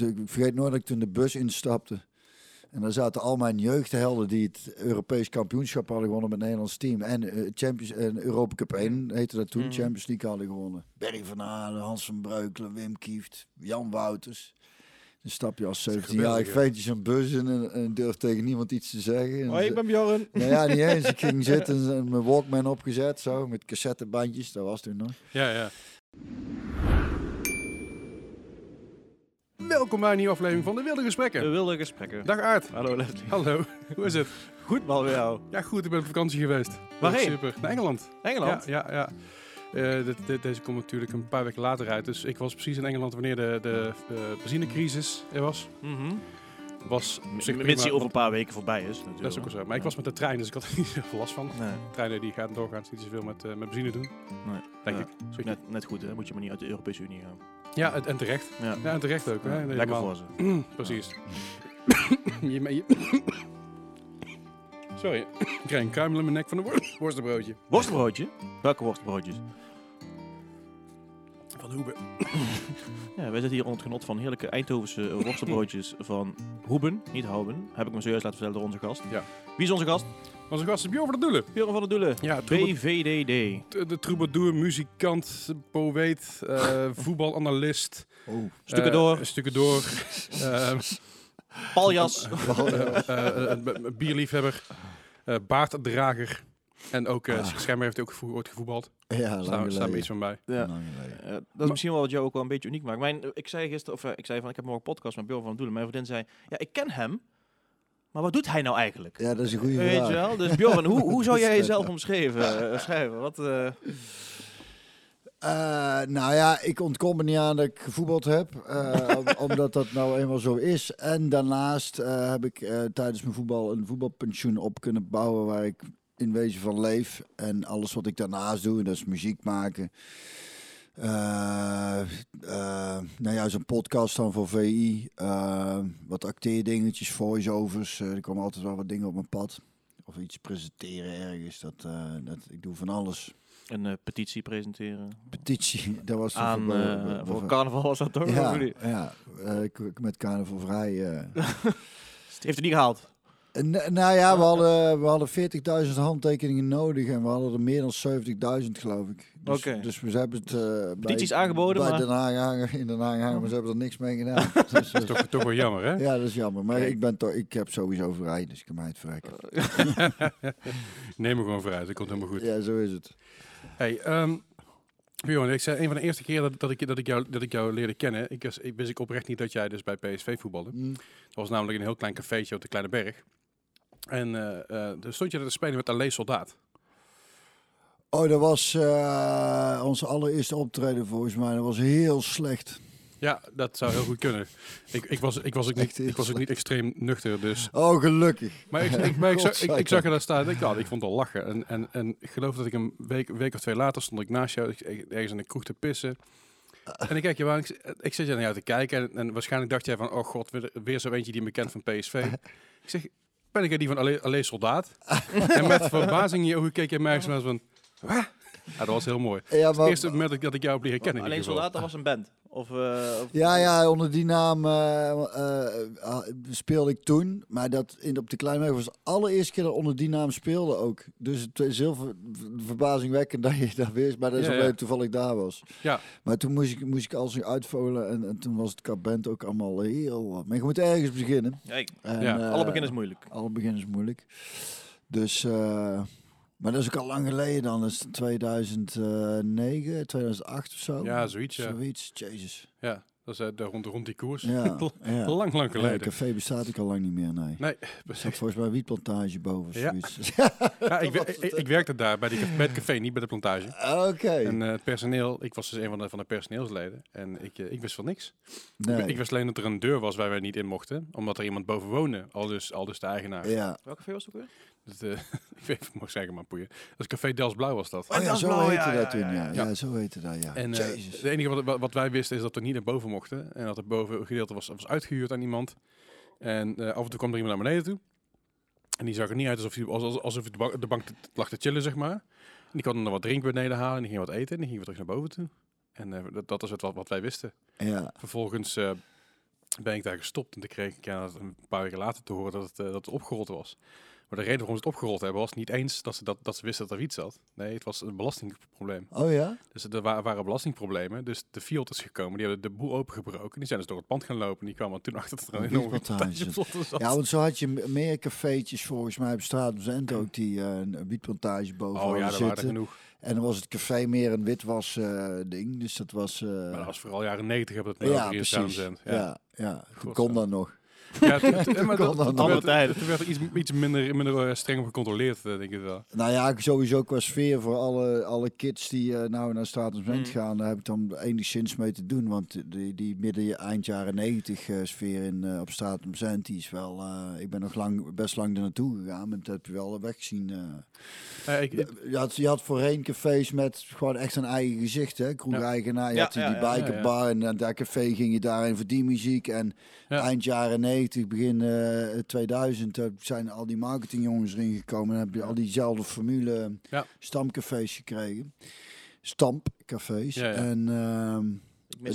ik vergeet nooit dat ik toen de bus instapte. En daar zaten al mijn jeugdhelden die het Europees kampioenschap hadden gewonnen met het Nederlands team. En eh, Champions en Europa Cup 1 heette dat toen, Mhm. Champions League hadden gewonnen. Berry van Halen, Hans van Breukelen, Wim Kieft, Jan Wouters. Dan stap je als is 17 jaar geweldig, ventje zo'n bus in en, en durf tegen niemand iets te zeggen. En Hoi, ik ben Bjorn. nou ja, niet eens. Ik ging zitten en mijn Walkman opgezet, zo, met cassettebandjes. Dat was toen nog. Ja, ja. Welkom bij een nieuwe aflevering van de Wilde Gesprekken. wilden gesprekken. Dag Aart. Hallo Leslie. Hallo. Hoe is het? Goed mal bij jou. Ja, goed. Ik ben op vakantie geweest. Waarheen? Super. Naar Engeland. Engeland? Ja, ja, ja. Eh, dit, dit- deze komt natuurlijk een paar weken later uit. Dus ik was precies in Engeland wanneer de, de, de benzinecrisis er was. Mhm. Was Mits die over een paar weken voorbij is. Natuurlijk. Dat is ook wel zo. Maar ik was met de trein, dus ik had er niet zoveel last van. Nee, Treinen die gaan doorgaans niet zoveel met, eh, met benzine doen, nee. denk Ja, ik. Net, net goed, hè? Moet je maar niet uit de Europese Unie gaan. Ja, en, terecht. Ja. Ja, en terecht ook. Hè? Lekker voor ze. Precies. je, je, Sorry, ik krijg een kruimel in mijn nek van een wor- worstenbroodje. Worstenbroodje? Welke worstenbroodjes? Van Hoeben. Ja, wij zitten hier onder het genot van heerlijke Eindhovense worstenbroodjes van Hoeben, niet Houben. Heb ik me zojuist laten vertellen door onze gast. Ja. Wie is onze gast? Onze gast is Bjorn van der Doelen. Björn van der Doelen. Ja, BVDD. de, de troubadour, muzikant, poëet, eh, voetbalanalist. Oh, Stukken eh, door. Stukken door. eh, Paljas. bierliefhebber. eh baarddrager. En ook, uh, Ah. schijnbaar heeft hij ook gevo- ooit gevoetbald. ja, Daar we iets van bij. Ja. Dat is misschien wel wat jou ook wel een beetje uniek maakt. Mijn, ik zei gisteren, of ik zei van, ik heb morgen een podcast met Björn van Doelen. Mijn vriendin zei, ja, ik ken hem, maar wat doet hij nou eigenlijk? Ja, dat is een goede Weet je vraag. wel? Dus Bjorn, hoe, hoe zou jij jezelf omschrijven? eh, schrijven? Wat, eh, Eh, nou ja, ik ontkom er niet aan dat ik gevoetbald heb. eh, om- omdat dat nou eenmaal zo is. En daarnaast eh, heb ik eh, tijdens mijn voetbal een voetbalpensioen op kunnen bouwen waar ik in wezen van leef. En alles wat ik daarnaast doe, dat is muziek maken. Eh, eh, nou ja, zo'n podcast dan voor VI. eh, wat acteerdingetjes, voice-overs. er komen altijd wel wat dingen op mijn pad. Of iets presenteren ergens. Dat, dat, ik doe van alles. een petitie presenteren? Petitie, dat was Aan, voor- voor- carnaval was dat toch? Ja, ja ik, met carnaval vrij. Heeft het niet gehaald? Eh, nou ja, we hadden, we hadden 40.000 handtekeningen nodig en we hadden er meer dan 70.000 geloof ik. Dus, Oké. dus we hebben het eh, Petities bij, aangeboden, bij maar- Den Haag in Den Haag maar ze hebben er niks mee gedaan. dus, Dat eh, is toch, toch wel jammer, hè? ja, dat is jammer. Maar Kijk. ik, ben toch, ik heb sowieso vrij, dus ik kan mij het verrekken. Neem me gewoon vooruit, dat komt helemaal goed. Ja, zo is het. Hey, ehm Bjorn, ik zei een van de eerste keer dat, dat, ik, dat, ik jou, dat ik jou leerde kennen, ik, was- ik wist ik oprecht niet dat jij dus bij PSV voetbalde. Hm. Dat was namelijk een heel klein cafeetje op de Kleine Berg. En eh eh daar stond je te spelen met Allee Soldaat. Oh, dat was eh ons allereerste optreden volgens mij. Dat was heel slecht. Ja, dat zou heel goed kunnen. Ik, ik, was, ik, was, ook niet, ik was ook niet extreem nuchter, dus... Oh, gelukkig. Maar ik, ik, maar ik, zag, ik, ik zag je daar staan ik, ik vond het al lachen. En, en, en ik geloof dat ik een week, week of twee later stond ik naast jou, ergens in de kroeg te pissen. En ik kijk je aan, ik, ik zit je naar jou te kijken en, en waarschijnlijk dacht jij van, oh god, weer, weer zo eentje die me kent van PSV. Ik zeg, ben ik er die van Allee, Allee Soldaat? en met verbazing in je ogen keek je mij van, Ja, dat was heel mooi. Ja, Het eerste moment dat ik- dat ik jou heb leren kennen Alleen soldaten was een band. Of, eh, of- Ja, ja, onder die naam eh, eh, eh, speelde ik toen. Maar dat in, op de Kleinweg was de allereerste keer dat onder die naam speelde ook. Dus het is heel ver- verbazingwekkend dat je dat wist. Maar dat is Ja, ja. ik toevallig daar was. Ja. Maar toen moest ik, moest ik alles uitvolen. En, en toen was het kabent ook allemaal heel... Maar je moet ergens beginnen. En, Ja, alle begin is moeilijk. Alle begin is moeilijk. Dus... maar dat is ook al lang geleden dan. Dat is 2009, 2008 of zo. Ja, zoiets, ja. Zoiets, jezus. Ja, dat is de, rond, rond die koers. Ja, ja. lang, lang Ja, geleden. het café bestaat ook al lang niet meer, nee. Nee, Er zat volgens mij een wietplantage boven of Ja. zoiets. ja, ik, ik, ik, ik werkte daar bij, die, bij het café, niet bij de plantage. Oké. En eh, het personeel, ik was dus een van de, van de personeelsleden. En ik, eh, ik wist van niks. nee. Ik, ik wist alleen dat er een deur was waar wij niet in mochten. Omdat er iemand boven woonde. Al dus, al dus de eigenaar. ja. Welke café was het ook weer? Dat, eh, ik weet niet, mag zeggen maar poeien. Dat is Café Dels Blauw was dat. Oh ja, dat is zo heette ja, dat ja, toen, ja, ja. ja. Ja, zo heette dat, ja. En eh, het enige wat, wat, wij wisten is dat we niet naar boven mochten. En dat het boven gedeelte was, was uitgehuurd aan iemand. En eh, af en toe kwam er iemand naar beneden toe. En die zag er niet uit alsof hij alsof, hij de ba- de bank te- lag te chillen, zeg maar. En die dan nog wat drinken beneden halen. En die ging wat eten. En die ging weer terug naar boven toe. En eh, dat, dat is het wat, wat wij wisten. Ja. Vervolgens eh, ben ik daar gestopt. En toen kreeg ik ja, een paar weken later te horen dat het, dat het opgerold was. Maar de reden waarom ze het opgerold hebben was niet eens dat ze, dat, dat ze wisten dat er iets zat. Nee, het was een belastingprobleem. Oh ja? Dus er wa- waren belastingproblemen. Dus de Fiat is gekomen. Die hebben de boel opengebroken. Die zijn dus door het pand gaan lopen. En die kwamen toen achter dat er een enorme plantage zat. Ja, want zo had je meer cafeetjes volgens mij op straat op Zend ook die een wietplantage boven oh ja, er zitten. genoeg. En dan was het café meer een witwas eh ding. Dus dat was... eh, Maar dat was vooral jaren 90 hebben we het ja, precies. Ja, Ja. ja. Goed kon dat nog. Ja, maar Kon dat- werd- tijden. Toen werd er iets, iets minder, minder eh, streng op gecontroleerd, eh, denk ik wel. Nou ja, sowieso qua sfeer voor alle, alle kids die eh, nou naar Status Mm. gaan, daar heb ik dan enigszins mee te doen. Want die, die midden eind jaren negentig eh, sfeer in, op Zend, die is wel... ik ben nog lang, best lang er naartoe gegaan, maar dat heb je wel weggezien. ik, je, had, je had voorheen cafés met gewoon echt een eigen gezicht, hè? Kroeg-eigenaar. Je Ja, had die, ja, die bikerbar en dat café ging je daarin voor die muziek. En eind jaren 90, begin eh 2000 eh, zijn al die marketingjongens erin gekomen. En heb je al diezelfde formule Ja. stamcafés gekregen. Stampcafés. Ja, ja. En ehm,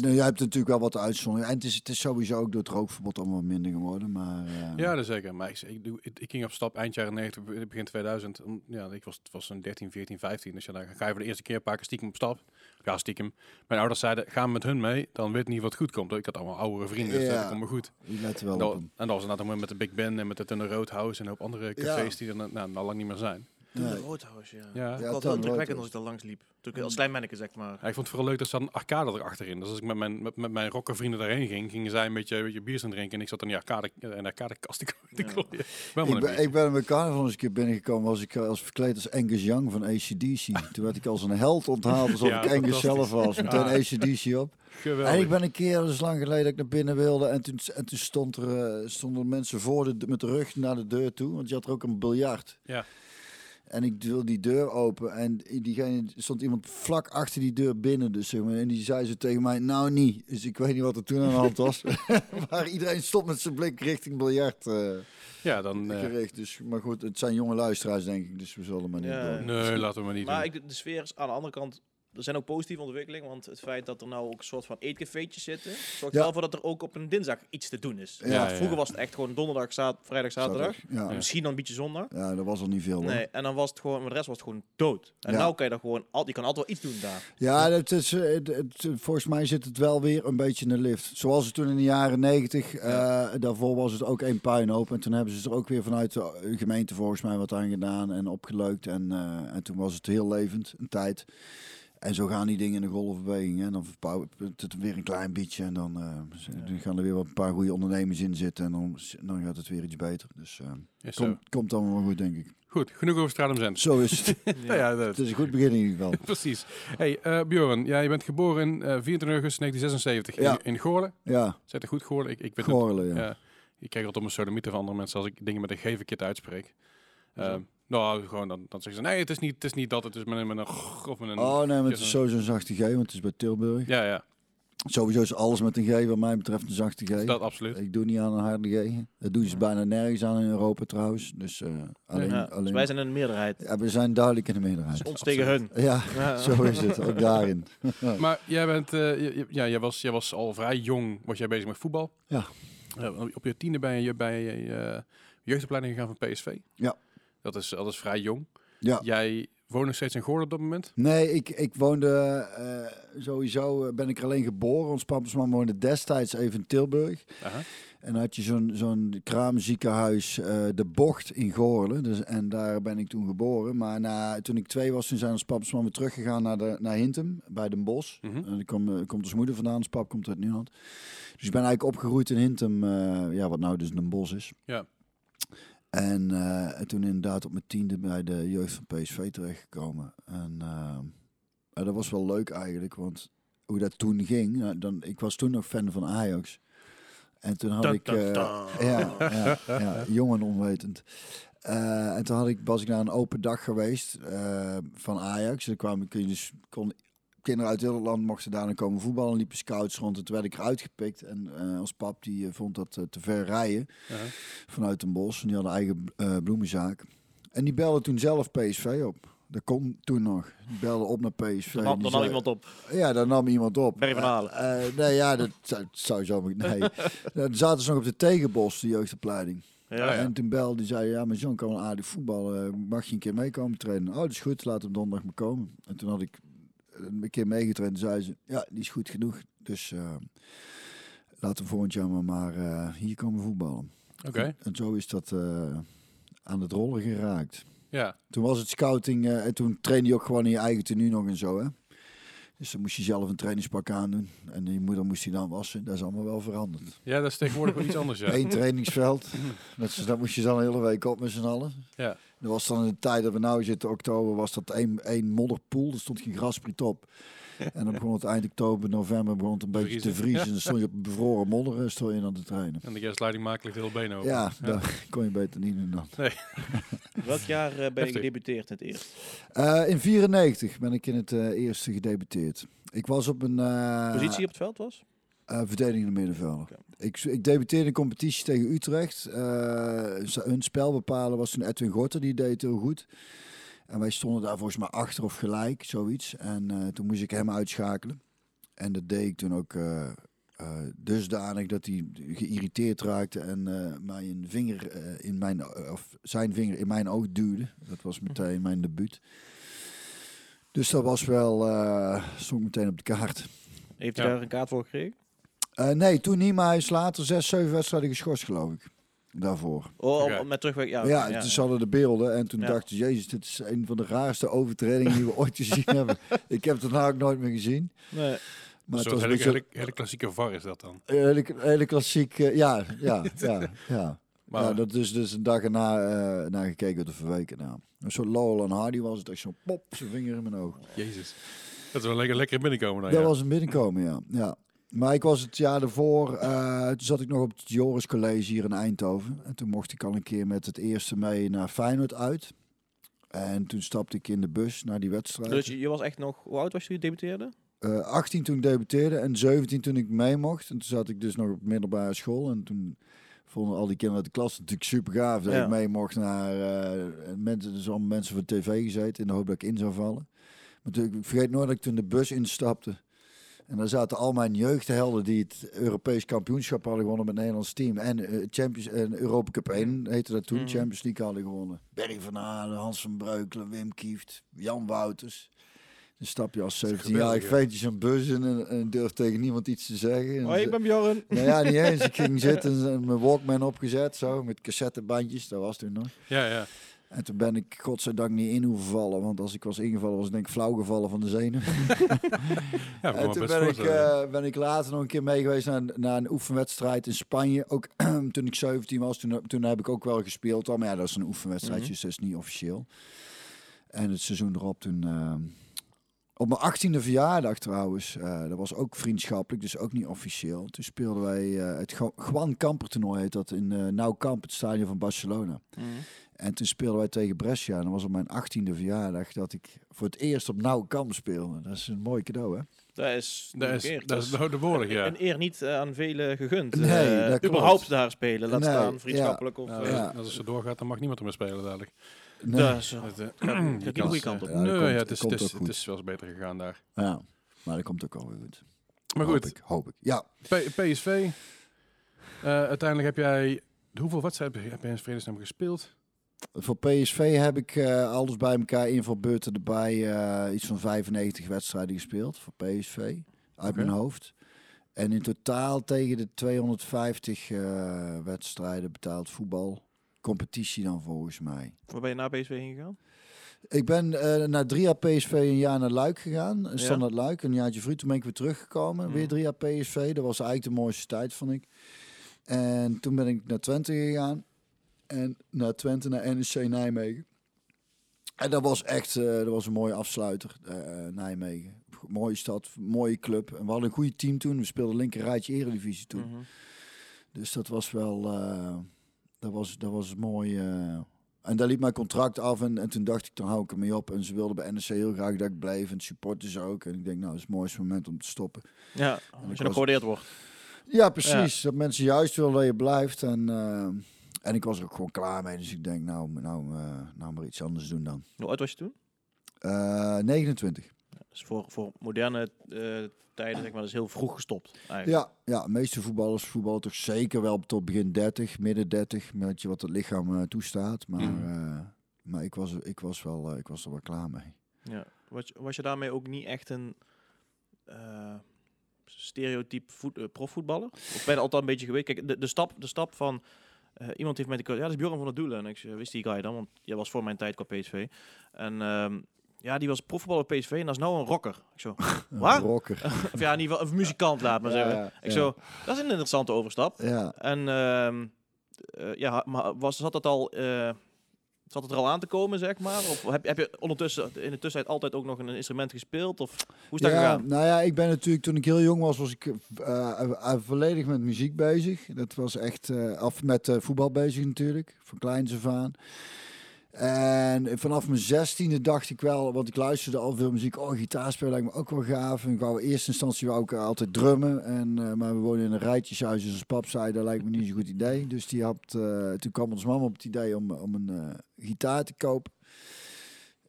nou, jij hebt natuurlijk wel wat uitzonderingen. En het is, het is sowieso ook door het rookverbod allemaal minder geworden. Maar, eh, ja, dat zeker. Maar ik, ik, doe- ik, ik ging op stap eind jaren 90, be- begin 2000. Om- Ja, ik was, het was een 13, 14, 15. Dus ja, dan ga je voor de eerste keer een paar keer stiekem op stap. Ja, stiekem. Mijn ouders zeiden, ga met hun mee, dan weet niet wat goed komt. Ik had allemaal oudere vrienden, dus Ja. dat komt me goed. letten wel En dat, op en dat was inderdaad met de Big Ben en met het Tunnel Roadhouse en een hoop andere cafés die er nou, nou lang niet meer zijn. Toen de Nee. Roadhouse, ja. Ja. Ik Ja, indrukwekkend als ik daar langs liep. Toen ik als klein manneke, zeg maar. Ja, ik vond het vooral leuk dat ze een arcade erachterin. Dus als ik met mijn, met, met mijn rockervrienden daarheen ging, gingen zij een beetje, een beetje bier gaan drinken. En ik zat dan in die arcade, in de arcadekast te Ja. klooien. Ik ben, ik ben bij carnaval eens een keer binnengekomen. Was ik eh, als verkleed als Angus Young van ACDC. Toen werd ik als een held onthaald. Alsof Ja, ik Angus zelf was. Meteen Ja. ACDC op. Geweldig. En ik ben een keer, dat is lang geleden, dat ik naar binnen wilde. En toen, en toen stond er, eh, stonden mensen voor de, met de rug naar de deur toe. Want je had er ook een biljart. Ja. En ik wil die deur open. En diegene stond iemand vlak achter die deur binnen. Dus zeg maar. En die zei ze tegen mij, nou niet. Dus ik weet niet wat er toen aan de hand was. maar iedereen stond met zijn blik richting biljart eh, Ja, dan... eh, gericht. Dus, maar goed, het zijn jonge luisteraars denk ik. Dus we zullen maar niet Ja. doen. nee, laten we maar niet Maar doen. ik, de sfeer is aan de andere kant... Er zijn ook positieve ontwikkelingen, want het feit dat er nou ook een soort van eetcafeetjes zitten, zorgt Ja. wel voor dat er ook op een dinsdag iets te doen is. Ja, Vroeger ja. was het echt gewoon donderdag, zaad, vrijdag, zaterdag. Ja. Misschien dan een beetje zondag. ja, dat was al niet veel. hoor. Nee, en dan was het gewoon, maar de rest was het gewoon dood. En Ja. nou kan je er gewoon, al, je kan altijd wel iets doen daar. Ja, dat is, het, het- volgens mij zit het wel weer een beetje in de lift. Zoals het toen in de jaren negentig, eh, daarvoor was het ook één puinhoop. En toen hebben ze er ook weer vanuit de gemeente volgens mij wat aan gedaan en opgeleukt. En, eh, en toen was het heel levend, een tijd. En zo gaan die dingen in de golfbeweging. hè. En dan verbouwt het weer een klein beetje. En dan, eh, dan gaan er weer wat een paar goede ondernemers in zitten. En dan, dan gaat het weer iets beter. Dus zo. komt, dan wel goed, denk ik. Goed, genoeg over Stratum Zend. Zo is het. Ja, ja, dat, het is een goed begin in ieder geval. precies. Hey, eh, Bjorn, ja, je bent geboren in eh 24 augustus 1976 Ja. in, in. Ja, Zet het goed Goorlen? Ik, ik weet het- ja. Ik krijg altijd mijn sodomieten van andere mensen als ik dingen met een gevenkit uitspreek. Nou, gewoon dan, dan zeggen ze, nee, het is niet, het is niet dat, het is met, een- met een of met een... Oh nee, maar het Ja, is sowieso een zachte G, want het is bij Tilburg. Ja, ja, Sowieso is alles met een G, wat mij betreft een zachte G. dat absoluut. Ik doe niet aan een harde G. Dat doen ze bijna nergens aan in Europa trouwens. Dus eh, alleen, Ja, dus alleen wij zijn in de meerderheid. ja, we zijn duidelijk in de meerderheid. Dus ons tegen hun. Ja, Ja. zo is het. Ook daarin. Maar jij bent, eh, ja, jij was, jij was al vrij jong, was jij bezig met voetbal. Ja. Eh, op je tiende ben je bij je eh, jeugdopleiding gegaan van PSV. Ja. Dat is, dat is vrij jong. Ja. Jij woont nog steeds in Goorlen op dat moment? Nee, ik, ik woonde eh, sowieso, eh, ben ik er alleen geboren. Ons papa's mama woonde destijds even in Tilburg. Aha. En had je zo'n zo'n kraamziekenhuis, eh, De Bocht in Goorlen. Dus, en daar ben ik toen geboren. Maar na, toen ik twee was, toen zijn ons papa's mama teruggegaan naar, de, naar Hintem, bij Den Bosch. Mhm. En daar kom, eh, komt ons moeder vandaan, ons pap komt uit Nieuwland. Dus ik ben eigenlijk opgegroeid in Hintem, ja, wat nou dus Den Bosch is. Ja. En, eh, en toen inderdaad op mijn tiende bij de jeugd van PSV terechtgekomen. En eh, eh, dat was wel leuk eigenlijk, want hoe dat toen ging, nou, dan, ik was toen nog fan van Ajax. En toen had ik, dun. ja, ja, ja, jong en onwetend. Eh, en toen had ik, was ik naar een open dag geweest van Ajax. En dan kun je dus, kon, kinderen uit heel het land mochten daar dan komen voetballen. Liepen scouts rond. En toen werd ik eruit gepikt. En eh als pap die eh, vond dat eh, te ver rijden vanuit een bos. En die hadden eigen eh, bloemenzaak. En die belde toen zelf PSV op. Dat kon toen nog. Die belde op naar PSV. Dan, dan nam iemand op. Ja, dan nam iemand op. Barry van Halen. Nee, ja, dat zou, zou zo. Nee. Dan zaten ze nog op de tegenbos, de jeugdopleiding. Ja, ja. En toen belde die zei, ja, mijn zoon kan wel aardig voetballen. Mag je een keer meekomen trainen? Oh, dat is goed, laat hem donderdag maar komen. En toen had ik een keer meegetraind. zei ze, ja, die is goed genoeg. Dus eh laat hem volgend jaar maar, maar eh, hier komen voetballen. Oké, En zo is dat eh, aan het rollen geraakt. ja. Toen was het scouting en toen trainde je ook gewoon in je eigen tenue nog en zo, hè. Dus dan moest je zelf een trainingspak aandoen. En je moeder moest die dan wassen. Dat is allemaal wel veranderd. ja, dat is tegenwoordig wel iets anders, ja. Eén trainingsveld. Dat, moest je dan een hele week op met z'n allen. Ja. Dat was dan in de tijd dat we nou zitten, oktober, was dat één, één modderpoel. Er stond geen graspriet op. En dan begon het eind oktober, november begon het een beetje te Vriezen. vriezen. Dan stond je op bevroren modder en stond je dan te trainen. En de gaslighting maakt ligt heel been over. Ja, dat kon je beter niet doen dan. Welk jaar eh, ben je gedebuteerd in het eerst? Eh, in 94 ben ik in het eh, eerste gedebuteerd. Ik was op een eh, Positie op het veld was? eh, verdedigende middenvelder. Oké. Ik, ik debuteerde in een competitie tegen Utrecht. Eh, hun spelbepaler was toen Edwin Gorter, die deed het heel goed. En wij stonden daar volgens mij achter of gelijk, zoiets. En eh, toen moest ik hem uitschakelen. En dat deed ik toen ook eh, eh, dusdanig dat hij geïrriteerd raakte en eh mij een vinger eh, in mijn, of zijn vinger in mijn oog duwde. Dat was meteen mijn debuut. Dus dat was wel, eh stond meteen op de kaart. Heeft hij Ja. daar een kaart voor gekregen? Eh, nee, toen niet, maar hij is later zes, zeven wedstrijden geschorst, geloof ik. Daarvoor. Oh, met terugweg. Ja, Ja, oké, toen hadden de beelden en toen Ja. dachten ze, jezus, dit is een van de raarste overtredingen die we ooit gezien hebben. Ik heb het daarna ook nooit meer gezien. Nee. Maar Een het was een hele, beetje hele, hele klassieke VAR is dat dan. een hele, hele klassiek, eh, ja, ja, ja, ja. Maar ja, dat is dus een dag erna eh, naar gekeken de verweken na. Een soort Lowell en Hardy was het, echt zo'n pop, zijn vinger in mijn oog. Jezus. Dat is wel lekker, lekker binnenkomen dan, Dat ja. was een binnenkomen, ja. ja. Maar ik was het jaar daarvoor, eh, toen zat ik nog op het Joris College hier in Eindhoven. En toen mocht ik al een keer met het eerste mee naar Feyenoord uit. En toen stapte ik in de bus naar die wedstrijd. Dus je, je was echt nog... Hoe oud was je toen je debuteerde? Eh, 18 toen ik debuteerde en 17 toen ik mee mocht. En toen zat ik dus nog op middelbare school. En toen vonden al die kinderen uit de klas natuurlijk super gaaf dat Ja. ik mee mocht naar eh, mensen. Dus allemaal mensen voor tv gezeten in de hoop dat ik in zou vallen. Maar toen, ik vergeet nooit dat ik toen de bus instapte. En daar zaten al mijn jeugdhelden die het Europees kampioenschap hadden gewonnen met het Nederlands team. En eh, Champions en Europa Cup 1 heette dat toen. Mhm. Champions League hadden gewonnen. Berry van Halen, Hans van Breukelen, Wim Kieft, Jan Wouters. Dan stap je als is 17-jarig geweldig, ventje zo'n bus in en, en durft tegen niemand iets te zeggen. En Oh, ik ben Bjorn. nou ja, niet eens. Ik ging zitten en mijn Walkman opgezet, zo, met cassettebandjes. Dat was toen nog. Ja, ja. En toen ben ik godzijdank niet in hoeven vallen. Want als ik was ingevallen, was ik denk ik flauw gevallen van de zenuw. Ja, En toen ben ik, eh, ben ik later nog een keer mee geweest naar, naar een oefenwedstrijd in Spanje. Ook toen ik 17 was, toen, toen heb ik ook wel gespeeld. al. Maar ja, dat is een oefenwedstrijdje, Mhm. dus dat is niet officieel. En het seizoen erop toen... eh, op mijn achttiende verjaardag trouwens, eh, dat was ook vriendschappelijk, dus ook niet officieel. Toen speelden wij eh, het Ju- Juan Camper toernooi, heet dat, in eh Nou Camp, het stadion van Barcelona. Mhm. En toen speelden wij tegen Brescia. En dat was op mijn achttiende verjaardag dat ik voor het eerst op Nou Camp speelde. Dat is een mooi cadeau, hè? Dat is... Dat is, dat is de de woorden, ja. Een eer niet eh, aan velen gegund. Nee, Eh, dat klopt. überhaupt daar spelen. Laat Nee, staan vriendschappelijk of... Nou, eh, Ja. Als het zo doorgaat, dan mag niemand er meer spelen dadelijk. Nee. dat is, de goede kant op. Ja, nee, komt- ja, het, is, het, is, het is wel eens beter gegaan daar. Ja, maar dat komt ook alweer goed. Maar Hoop goed, ik, hoop ik. Ja, P- PSV. eh, uiteindelijk heb jij... Hoeveel wedstrijden heb je- heb je in vredesnaam gespeeld? Voor PSV heb ik eh, alles bij elkaar invalbeurten erbij. eh, iets van 95 wedstrijden gespeeld voor PSV. Uit mijn hoofd. En in totaal tegen de 250 eh, wedstrijden betaald voetbal. Competitie dan volgens mij. Waar ben je na PSV heen gegaan? Ik ben na drie jaar PSV een jaar naar Luik gegaan. Een Ja. standaard Luik. Een jaartje vroeg. Toen ben ik weer teruggekomen. Mm. Weer drie jaar PSV. Dat was eigenlijk de mooiste tijd, vond ik. En toen ben ik naar Twente gegaan. En naar Twente, naar NEC Nijmegen. En dat was echt eh, dat was een mooie afsluiter, eh, Nijmegen. Mooie stad, mooie club. En we hadden een goede team toen. We speelden linker rijtje Eredivisie toen. Mhm. Dus dat was wel, eh, dat was, dat was mooi. En daar liep mijn contract af en, en toen dacht ik, dan hou ik ermee op. En ze wilden bij NEC heel graag dat ik bleef en supporters ook. En ik denk, nou, dat is het mooiste moment om te stoppen. Ja, als je nog gewaardeerd wordt. Ja, precies. Dat mensen juist willen dat je blijft. En, en ik was er ook gewoon klaar mee. Dus ik denk, nou, nou, eh, nou maar iets anders doen dan. Hoe oud was je toen? Eh, 29. Dus voor, voor moderne eh, tijden, zeg maar, dat is heel vroeg gestopt. Eigenlijk. Ja, ja, de meeste voetballers voetballen toch zeker wel tot begin 30, midden 30, met je wat het lichaam toestaat. Maar, Mhm. maar ik, was, ik, was wel, ik was er wel klaar mee. Ja. Was, je- was je daarmee ook niet echt een stereotype voet, profvoetballer? Of ben je altijd een beetje geweest? Kijk, de, de, stap, de stap van... eh, iemand heeft mij de ja, dat is Bjorn van der Doelen. En ik wist die guy dan, want jij was voor mijn tijd qua PSV. En ehm, ja, die was profvoetballer PSV en dat is nou een rocker. Ik zo, Een Wat? rocker. of ja, in ieder geval een muzikant, laat maar zeggen. Ja, Ik zo, dat is een interessante overstap. Ja, En eh, ja, maar was, zat dat al... eh, Zat het er al aan te komen, zeg maar? Of heb, heb je ondertussen in de tussentijd altijd ook nog een instrument gespeeld? Of hoe is dat ja, gegaan? nou ja, ik ben natuurlijk toen ik heel jong was, was ik eh, eh, volledig met muziek bezig. Dat was echt eh, af met voetbal bezig natuurlijk, van kleins af aan. En vanaf mijn zestiende dacht ik wel, want ik luisterde al veel muziek. Oh, gitaarspelen lijkt me ook wel gaaf. En ik wou in eerste instantie wou altijd drummen. En, eh, maar we wonen in een rijtjeshuis, dus als pap zei, dat lijkt me niet zo'n goed idee. Dus die had, eh, toen kwam ons mama op het idee om, om een eh, gitaar te kopen.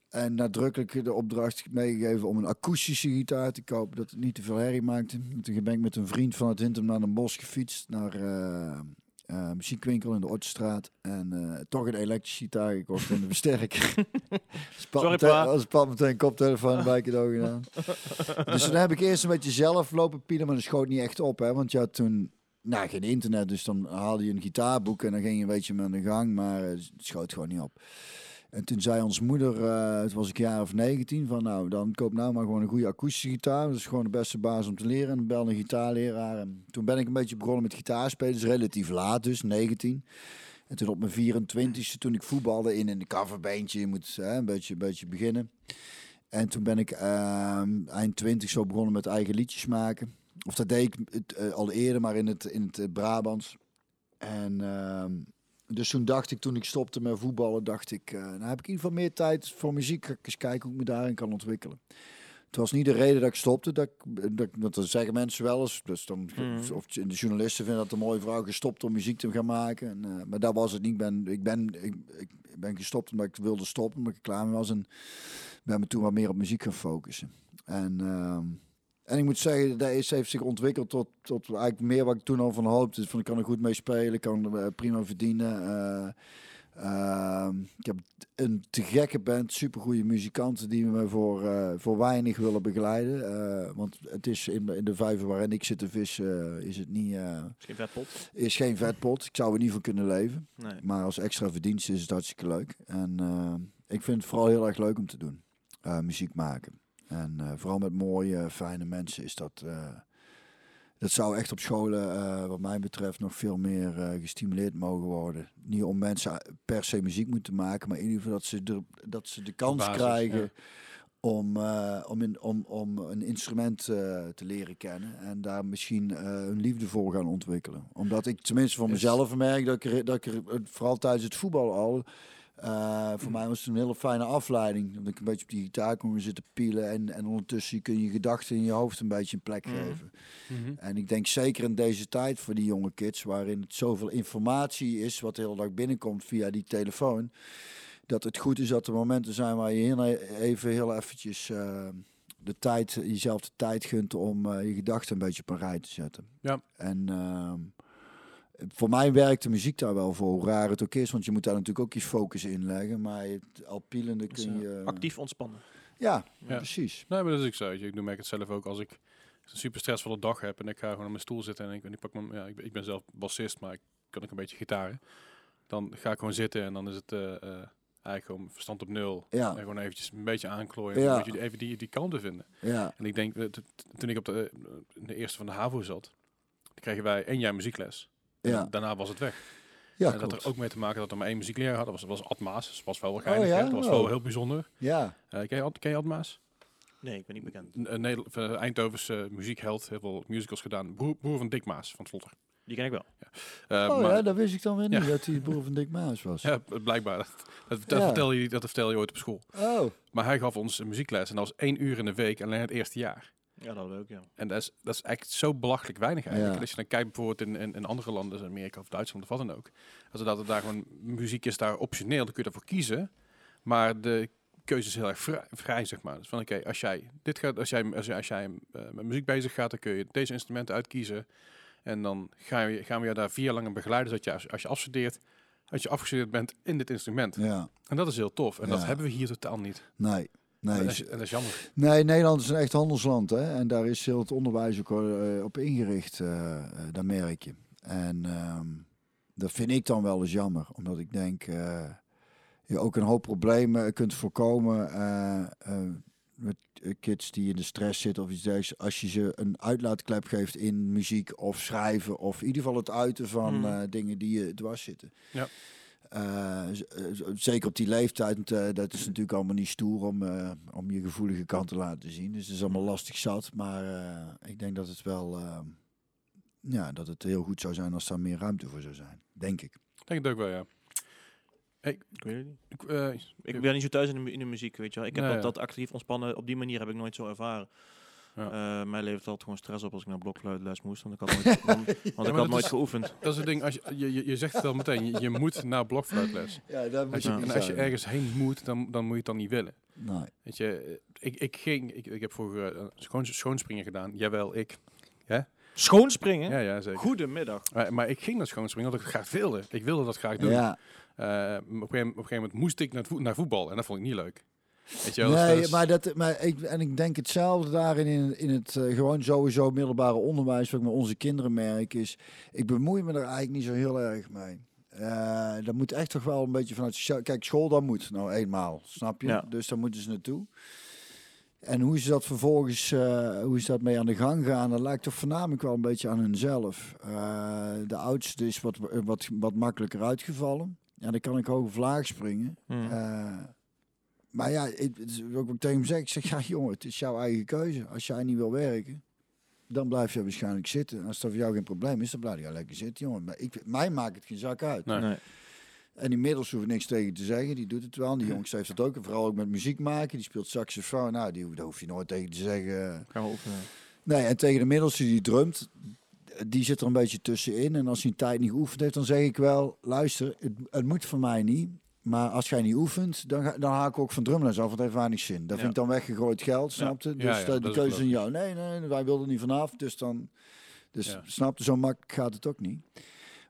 En nadrukkelijk de opdracht meegegeven om een akoestische gitaar te kopen. Dat het niet te veel herrie maakte. Toen ben ik met een vriend van het Hintem naar een bos gefietst. Naar eh eh, muziekwinkel in de Ottestraat. En eh, toch een elektrische gitaar gekocht en een versterker. Sorry, meteen- pa. Als pap meteen een koptelefoon bij cadeau gedaan. dus toen heb ik eerst een beetje zelf lopen pielen. Maar dat schoot niet echt op. Hè, want je had toen nou, geen internet. Dus dan haalde je een gitaarboek en dan ging je een beetje met de gang. Maar eh, het schoot gewoon niet op. En toen zei ons moeder, eh, het was ik jaar of 19, van nou, dan koop nou maar gewoon een goede akoestische gitaar. Dat is gewoon de beste basis om te leren. En dan een gitaarleraar. En toen ben ik een beetje begonnen met gitaarspelen. Dus relatief laat dus, 19. En toen op mijn 24e, toen ik voetbalde in een coverbeentje, je moet hè, een, beetje, een beetje beginnen. En toen ben ik ehm, eind 20 zo begonnen met eigen liedjes maken. Of dat deed ik eh, al eerder, maar in het, in het eh, Brabants. En ehm, dus toen dacht ik, toen ik stopte met voetballen, dacht ik, eh nou heb ik in ieder geval meer tijd voor muziek. Ik eens kijken hoe ik me daarin kan ontwikkelen. Het was niet de reden dat ik stopte. Dat, ik- dat, dat, dat zeggen mensen wel eens. Dus dan, Mhm. Of de journalisten vinden dat een mooie vrouw gestopt om muziek te gaan maken. En, eh, maar dat was het niet. Ik ben, ik, ben, ik, ik ben gestopt omdat ik wilde stoppen, omdat ik klaar mee was. En ben me toen wat meer op muziek gaan focussen. En, ehm, en ik moet zeggen, dat is, heeft zich ontwikkeld tot, tot eigenlijk meer wat ik toen al van hoopte. Dus van, ik kan er goed mee spelen, ik kan er eh, prima verdienen. eh, ehm, ik heb een te gekke band, supergoeie muzikanten die me voor, eh, voor weinig willen begeleiden. Want het is in, in de vijver waarin ik zit te vissen, is het niet, eh, Misschien vetpot? is geen vetpot. Ik zou er niet van kunnen leven. Nee. Maar als extra verdienst is het hartstikke leuk. En ik vind het vooral heel erg leuk om te doen. Muziek maken. En eh, vooral met mooie, fijne mensen is dat... eh, dat zou echt op scholen, eh, wat mij betreft, nog veel meer gestimuleerd mogen worden. Niet om mensen per se muziek moeten maken, maar in ieder geval dat ze de, dat ze de kans basis, krijgen ja. om, om, in, om, om een instrument te leren kennen. En daar misschien een liefde voor gaan ontwikkelen. Omdat ik tenminste voor mezelf merk dat ik, er, dat ik er, vooral tijdens het voetbal al... eh, voor mij was het een hele fijne afleiding. Dat ik een beetje op die gitaar kon zitten pielen. En, en ondertussen kun je je gedachten in je hoofd een beetje een plek Mhm. geven. Mhm. En ik denk zeker in deze tijd voor die jonge kids, waarin het zoveel informatie is, wat de hele dag binnenkomt via die telefoon, dat het goed is dat er momenten zijn waar je heel e- even heel eventjes eh, de tijd, jezelf de tijd gunt om eh, je gedachten een beetje op een rij te zetten. Ja. En ehm, voor mij werkt de muziek daar wel voor, hoe raar het ook is, want je moet daar natuurlijk ook je focus in leggen, maar het, al pielende Dus, kun eh, je... actief ontspannen. Ja, Ja. precies. Nee, maar dat is ook zo. Ik doe merk het zelf ook als ik een super stressvolle dag heb en ik ga gewoon op mijn stoel zitten en ik, en ik pak mijn, ja, ik, ben- ik ben zelf bassist, maar ik kan ook een beetje gitaren. Dan ga ik gewoon zitten en dan is het eh, eh, eigenlijk gewoon verstand op nul. Ja. En gewoon eventjes een beetje aanklooien. Ja. Een beetje die- even die, die kanten vinden. Ja, En ik denk, eh, toen ik op de, eh, de eerste van de HAVO zat, kregen wij één jaar muziekles. Ja. Daarna was het weg. Ja, en dat klopt. er ook mee te maken dat er maar één muziekleraar had. Dat was, was Atmaas. Dus dat was wel wel geinig. ja? hè. Dat was Oh. wel heel bijzonder. Ja, Eh ken, je, ken je Atmaas? Nee, ik ben niet bekend. Een, eh, Eindhovense muziekheld. Heel veel musicals gedaan. Broer, broer van Dick Maas van Vlotter. Die ken ik wel. Eh, oh maar- ja, dat wist ik dan weer niet, Ja. dat hij broer van Dick Maas was. ja, blijkbaar. Dat, dat, dat Ja. vertel je, dat vertel je ooit op school. Oh, Maar hij gaf ons een muziekles. En dat was één uur in de week. Alleen het eerste jaar. Ja, dat leuk, ja. En dat is, dat is echt zo belachelijk weinig eigenlijk. Ja. Als je dan kijkt bijvoorbeeld in, in, in andere landen, zoals Amerika of Duitsland of wat dan ook. Als er dat er daar gewoon muziek is daar optioneel, dan kun je ervoor kiezen. Maar de keuzes heel erg vrij, vrij, zeg maar. Dus van oké, als jij dit gaat, als jij, als jij, als jij eh, met muziek bezig gaat, dan kun je deze instrumenten uitkiezen. En dan gaan we, gaan we je daar vier jaar lang in begeleiden, zodat je als, als je afstudeert, als je afgestudeerd bent in dit instrument. Ja, En dat is heel tof. En dat hebben we hier totaal niet. nee. Nee, en, dat is, en dat is jammer. Nee, Nederland is een echt handelsland. Hè? En daar is heel het onderwijs ook eh, op ingericht. eh, dat merk je. En ehm, dat vind ik dan wel eens jammer. Omdat ik denk, je ook een hoop problemen kunt voorkomen met kids die in de stress zitten of iets dergelijks. Als je ze een uitlaatklep geeft in muziek of schrijven. Of in ieder geval het uiten van eh, dingen die je dwars zitten. Ja. Eh, eh, zeker op die leeftijd, eh, dat is natuurlijk allemaal niet stoer om, om je gevoelige kant te laten zien. Dus het is allemaal lastig zat. Maar eh, ik denk dat het wel, ja, dat het heel goed zou zijn als daar meer ruimte voor zou zijn. Denk ik. Ik denk het ook wel, ja. Ik weet het niet. Ik, eh, Ik ben niet zo thuis in de, mu- in de muziek, weet je wel. Ik heb dat, ja. dat actief ontspannen, op die manier heb ik nooit zo ervaren. Ja. Eh, mij levert altijd gewoon stress op als ik naar blokfluitles moest, want ik had nooit, want, want ik had dat nooit is- geoefend. dat is het ding, als je, je, je, je zegt het al meteen, je, je moet naar blokfluitles. Ja, daar Als je, en als je ergens heen moet, dan, dan moet je het dan niet willen. Nee. Weet je, eh, ik, ik ging, ik, ik heb vroeger schoon, schoonspringen gedaan. Jawel, ik. Schoonspringen? Ja, ja, zeker. Goedemiddag. Maar, maar ik ging naar schoonspringen omdat ik het graag wilde. Ik wilde dat graag doen. Ja, Eh, op, een gegeven, op een gegeven moment moest ik naar, voet, naar voetbal en dat vond ik niet leuk. Weet je wel, dus nee, is- maar, dat, maar ik, en ik denk hetzelfde daarin in, in het eh, gewoon sowieso middelbare onderwijs, wat ik met onze kinderen merk, is ik bemoei me er eigenlijk niet zo heel erg mee. Eh dat moet echt toch wel een beetje vanuit... Kijk, school dan moet nou eenmaal, snap je? Ja. Dus daar moeten ze naartoe. En hoe ze dat vervolgens, eh, hoe ze dat mee aan de gang gaan, dat lijkt toch voornamelijk wel een beetje aan hunzelf. Eh, de oudste is wat, wat, wat makkelijker uitgevallen. Ja, dan kan ik hoog of laag springen. Hmm. Maar ja, ik, het wat ik tegen hem zeg. Ik zeg, ja jongen, het is jouw eigen keuze. Als jij niet wil werken, dan blijf je waarschijnlijk zitten. En als dat voor jou geen probleem is, dan blijf je lekker zitten, jongen. Maar ik, mij maakt het geen zak uit. Nee. Nee. En inmiddels hoef ik niks tegen te zeggen. Die doet het wel. Die jongens heeft dat ook. En vooral ook met muziek maken. Die speelt saxofoon. Nou, die, daar hoef je nooit tegen te zeggen. Gaan we oefenen. Nee, en tegen de middelste die drumt, die zit er een beetje tussenin. En als hij een tijd niet geoefend heeft, dan zeg ik wel, luister, het, het moet voor mij niet. Maar als jij niet oefent, dan, ga, dan haak ik ook van drumles af, want het heeft weinig zin. Dat Ja. vind ik dan weggegooid geld, snapte? Ja, Dus dat de is keuze is aan logisch. jou. Nee, nee, wij wilden niet vanaf, dus dan... Dus Ja. snapte, zo makkelijk gaat het ook niet.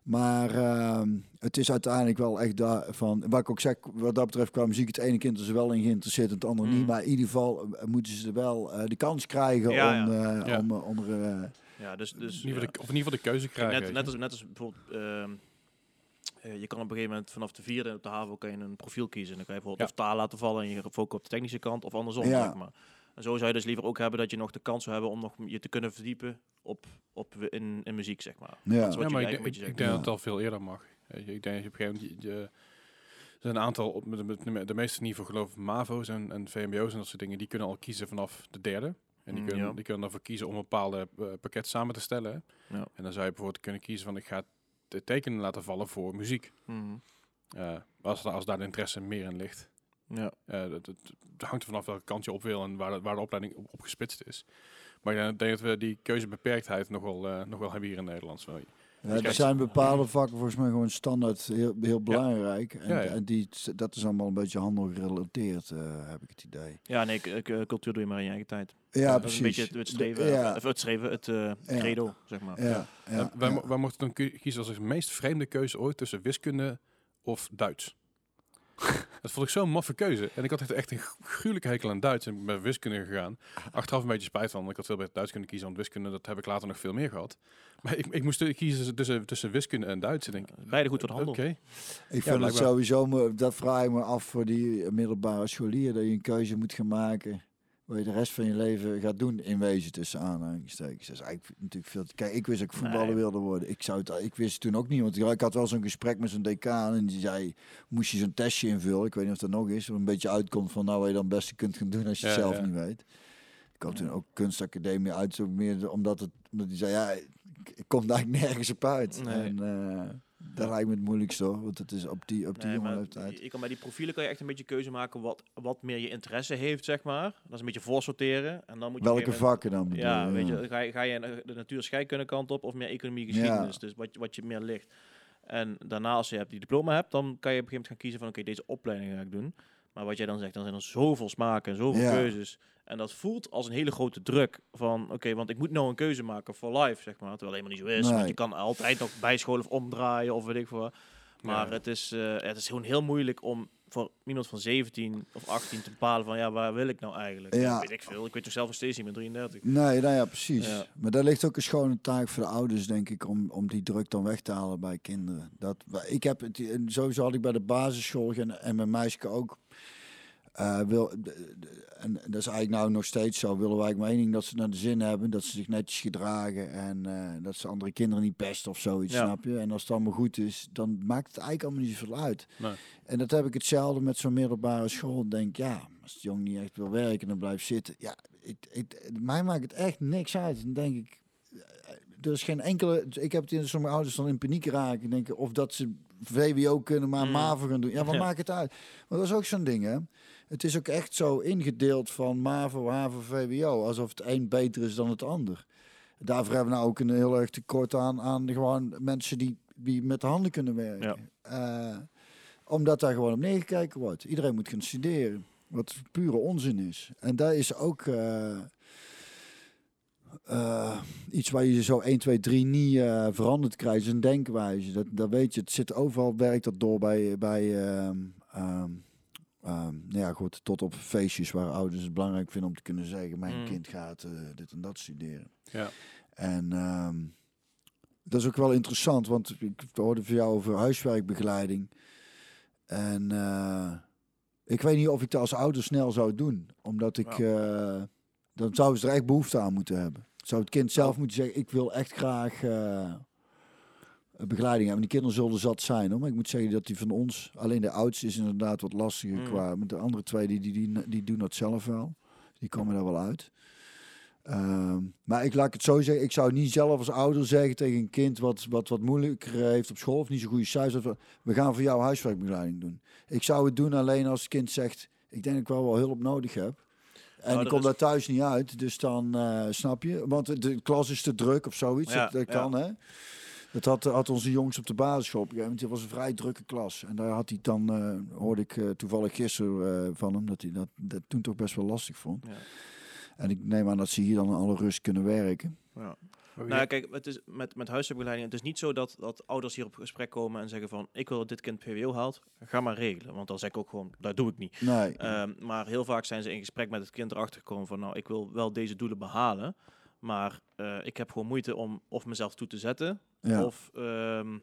Maar ehm, het is uiteindelijk wel echt daarvan... Wat ik ook zeg, wat dat betreft qua muziek, het ene kind is er wel in geïnteresseerd en het andere Mm. niet. Maar in ieder geval eh, moeten ze wel eh, de kans krijgen Ja, om, ja. eh, Ja. om, eh, om er... eh, Ja, dus, dus in ieder geval de, of in ieder geval de keuze krijgen. net, net, als, net als bijvoorbeeld, eh, je kan op een gegeven moment vanaf de vierde op de HAVO kan je een profiel kiezen. Dan kan je bijvoorbeeld of taal laten vallen en je focussen op de technische kant of andersom. Ja. Zeg maar. En zo zou je dus liever ook hebben dat je nog de kans zou hebben om nog je te kunnen verdiepen op, op in, in muziek, zeg maar. ja. Dat is wat ja, je maar ik, ik, je ik denk Ja. dat het al veel eerder mag. Ik denk dat je op een gegeven moment... Je, je- er zijn een aantal, op, met de meeste niveau geloof ik MAVO's en, en VMBO's en dat soort dingen, die kunnen al kiezen vanaf de derde. En die Mm, kunnen, ja. die kunnen ervoor kiezen om een bepaalde eh, pakket samen te stellen. Ja. En dan zou je bijvoorbeeld kunnen kiezen van ik ga het tekenen laten vallen voor muziek. Mhm. Eh, als, da- als daar de interesse meer in ligt. Ja. Eh, dat, dat, dat hangt er vanaf welke kant je op wil en waar de, waar de opleiding op, op gespitst is. Maar ik denk dat we die keuzebeperktheid nog wel, eh, nog wel hebben hier in Nederland. Zo. Ja, er zijn bepaalde vakken volgens mij gewoon standaard heel, heel belangrijk. En, Ja, ja. en die, dat is allemaal een beetje handel gerelateerd, eh, heb ik het idee. Ja, nee, cultuur doe je maar in je eigen tijd. Ja, dat precies. is een beetje het, het streven, of het streven, het eh, credo, zeg maar. ja, ja, Eh, wij, wij mochten dan kie- kiezen als de meest vreemde keuze ooit tussen wiskunde of Duits. dat vond ik zo'n maffe keuze. En ik had echt, echt een gru- gruwelijke hekel aan Duits. En ik ben wiskunde gegaan. Achteraf een beetje spijt van. want Ik had veel beter Duits kunnen kiezen. Want wiskunde, dat heb ik later nog veel meer gehad. Maar ik, ik moest kiezen tussen, tussen wiskunde en Duits. En ik denk, Beide goed voor de handel. Oké. Ik vind het blijkbaar. sowieso, me- dat vraag ik me af voor die middelbare scholier, dat je een keuze moet gaan maken wat je de rest van je leven gaat doen in wezen tussen aanhalingstekens. Dat is eigenlijk natuurlijk veel te... Kijk, ik wist dat ik voetballer Nee. wilde worden. Ik, zou het, ik wist toen ook niet, want ik had wel zo'n gesprek met zo'n decaan en die zei, moest je zo'n testje invullen, ik weet niet of dat nog is, wat een beetje uitkomt van nou wat je dan het beste kunt gaan doen als je Ja, zelf ja. niet weet. Ik had toen ook kunstacademie uit, meer omdat het, omdat hij zei, ja, ik, ik kom daar eigenlijk nergens op uit. Nee. En eh dat lijkt me het moeilijkste hoor, want het is op die, op die Nee, jonge leeftijd. je kan bij die profielen kan je echt een beetje keuze maken wat, wat meer je interesse heeft, zeg maar. Dat is een beetje voorsorteren. En dan moet je Welke vakken dan bedoel Ja, je? weet je, ga je, ga je de natuur- scheikunde kant op of meer economie geschiedenis, dus wat, je- wat je meer ligt. En daarna als je hebt die diploma hebt, dan kan je op een gegeven moment gaan kiezen van oké, deze opleiding ga ik doen. Maar wat jij dan zegt, dan zijn er zoveel smaken en zoveel Ja. keuzes. En dat voelt als een hele grote druk van, oké, want ik moet nou een keuze maken voor live, zeg maar. Terwijl helemaal niet zo is, want je kan altijd nog bijscholen of omdraaien of weet ik veel wat. Maar Ja. het, is, eh, het is gewoon heel moeilijk om voor iemand van 17 of 18 te bepalen van, ja, waar wil ik nou eigenlijk? Ja. weet ik veel. Ik weet toch zelf nog steeds niet met 33. Nee, nou ja, precies. Ja. Maar daar ligt ook een schone taak voor de ouders, denk ik, om, om die druk dan weg te halen bij kinderen. Dat, ik heb het, sowieso had ik bij de basisschool en, en mijn meisje ook. Eh, wil, en dat is eigenlijk nou nog steeds zo. Willen wij mening dat ze naar de zin hebben, dat ze zich netjes gedragen en eh, dat ze andere kinderen niet pesten of zoiets, Ja. snap je? En als het allemaal goed is, dan maakt het eigenlijk allemaal niet zoveel uit. Nee. En dat heb ik hetzelfde met zo'n middelbare school. Denk, ja, als de jong niet echt wil werken en blijft zitten. Ja, ik, ik, mij maakt het echt niks uit. Dan denk ik, eh, er is geen enkele... Ik heb het in sommige ouders dan in paniek raken. Denken of dat ze VWO kunnen, maar Mm. MAVO gaan doen. Ja, wat Ja. maakt het uit? Maar dat is ook zo'n ding, hè. Het is ook echt zo ingedeeld van MAVO, HAVO, VWO. Alsof het een beter is dan het ander. Daarvoor hebben we nou ook een heel erg tekort aan, aan gewoon mensen die, die met de handen kunnen werken. Eh, omdat daar gewoon op neergekeken wordt. Iedereen moet gaan studeren. Wat pure onzin is. En daar is ook eh, eh, iets waar je zo 1, 2, 3 niet eh, veranderd krijgt. is een denkwijze. Dat, dat weet je. Het zit overal, werkt dat door bij... bij ehm, ehm, ehm, nou ja, goed, tot op feestjes waar ouders het belangrijk vinden om te kunnen zeggen: Mijn Mm. kind gaat eh, dit en dat studeren. Ja. En ehm, dat is ook wel interessant, want ik hoorde van jou over huiswerkbegeleiding. En eh, ik weet niet of ik dat als ouder snel zou doen. Omdat ik, eh, dan zouden ze er echt behoefte aan moeten hebben. Zou het kind zelf moeten zeggen, ik wil echt graag begeleiding hebben. Die kinderen zullen zat zijn hoor. Maar ik moet zeggen dat die van ons, alleen de oudste is inderdaad wat lastiger Mm. qua. Met de andere twee, die, die, die, die doen dat zelf wel. Die komen daar wel uit. Ehm, maar ik laat het zo zeggen, ik zou niet zelf als ouder zeggen tegen een kind wat, wat, wat moeilijker heeft op school of niet zo goede cijfers. We gaan voor jou huiswerkbegeleiding doen. Ik zou het doen alleen als het kind zegt, ik denk dat ik wel wel hulp nodig heb. En Nou, ik kom is- daar thuis niet uit, dus dan eh, snap je. Want de- klas is te druk of zoiets, Ja, dat, dat ja. kan hè. Dat had, had onze jongens op de basisschool op een gegeven moment. Het was een vrij drukke klas. En daar had hij dan, eh, hoorde ik eh, toevallig gisteren eh, van hem, dat hij dat, dat toen toch best wel lastig vond. Ja. En ik neem aan dat ze hier dan in alle rust kunnen werken. Ja. Nou, ja, kijk, het is met, met huiswerkbegeleiding. Het is niet zo dat, dat ouders hier op gesprek komen en zeggen van, ik wil dat dit kind PWO haalt, ga maar regelen. Want dan zeg ik ook gewoon, dat doe ik niet. Nee. Ehm, maar heel vaak zijn ze in gesprek met het kind erachter gekomen van, nou, ik wil wel deze doelen behalen, maar eh, ik heb gewoon moeite om of mezelf toe te zetten, ja. of, ehm,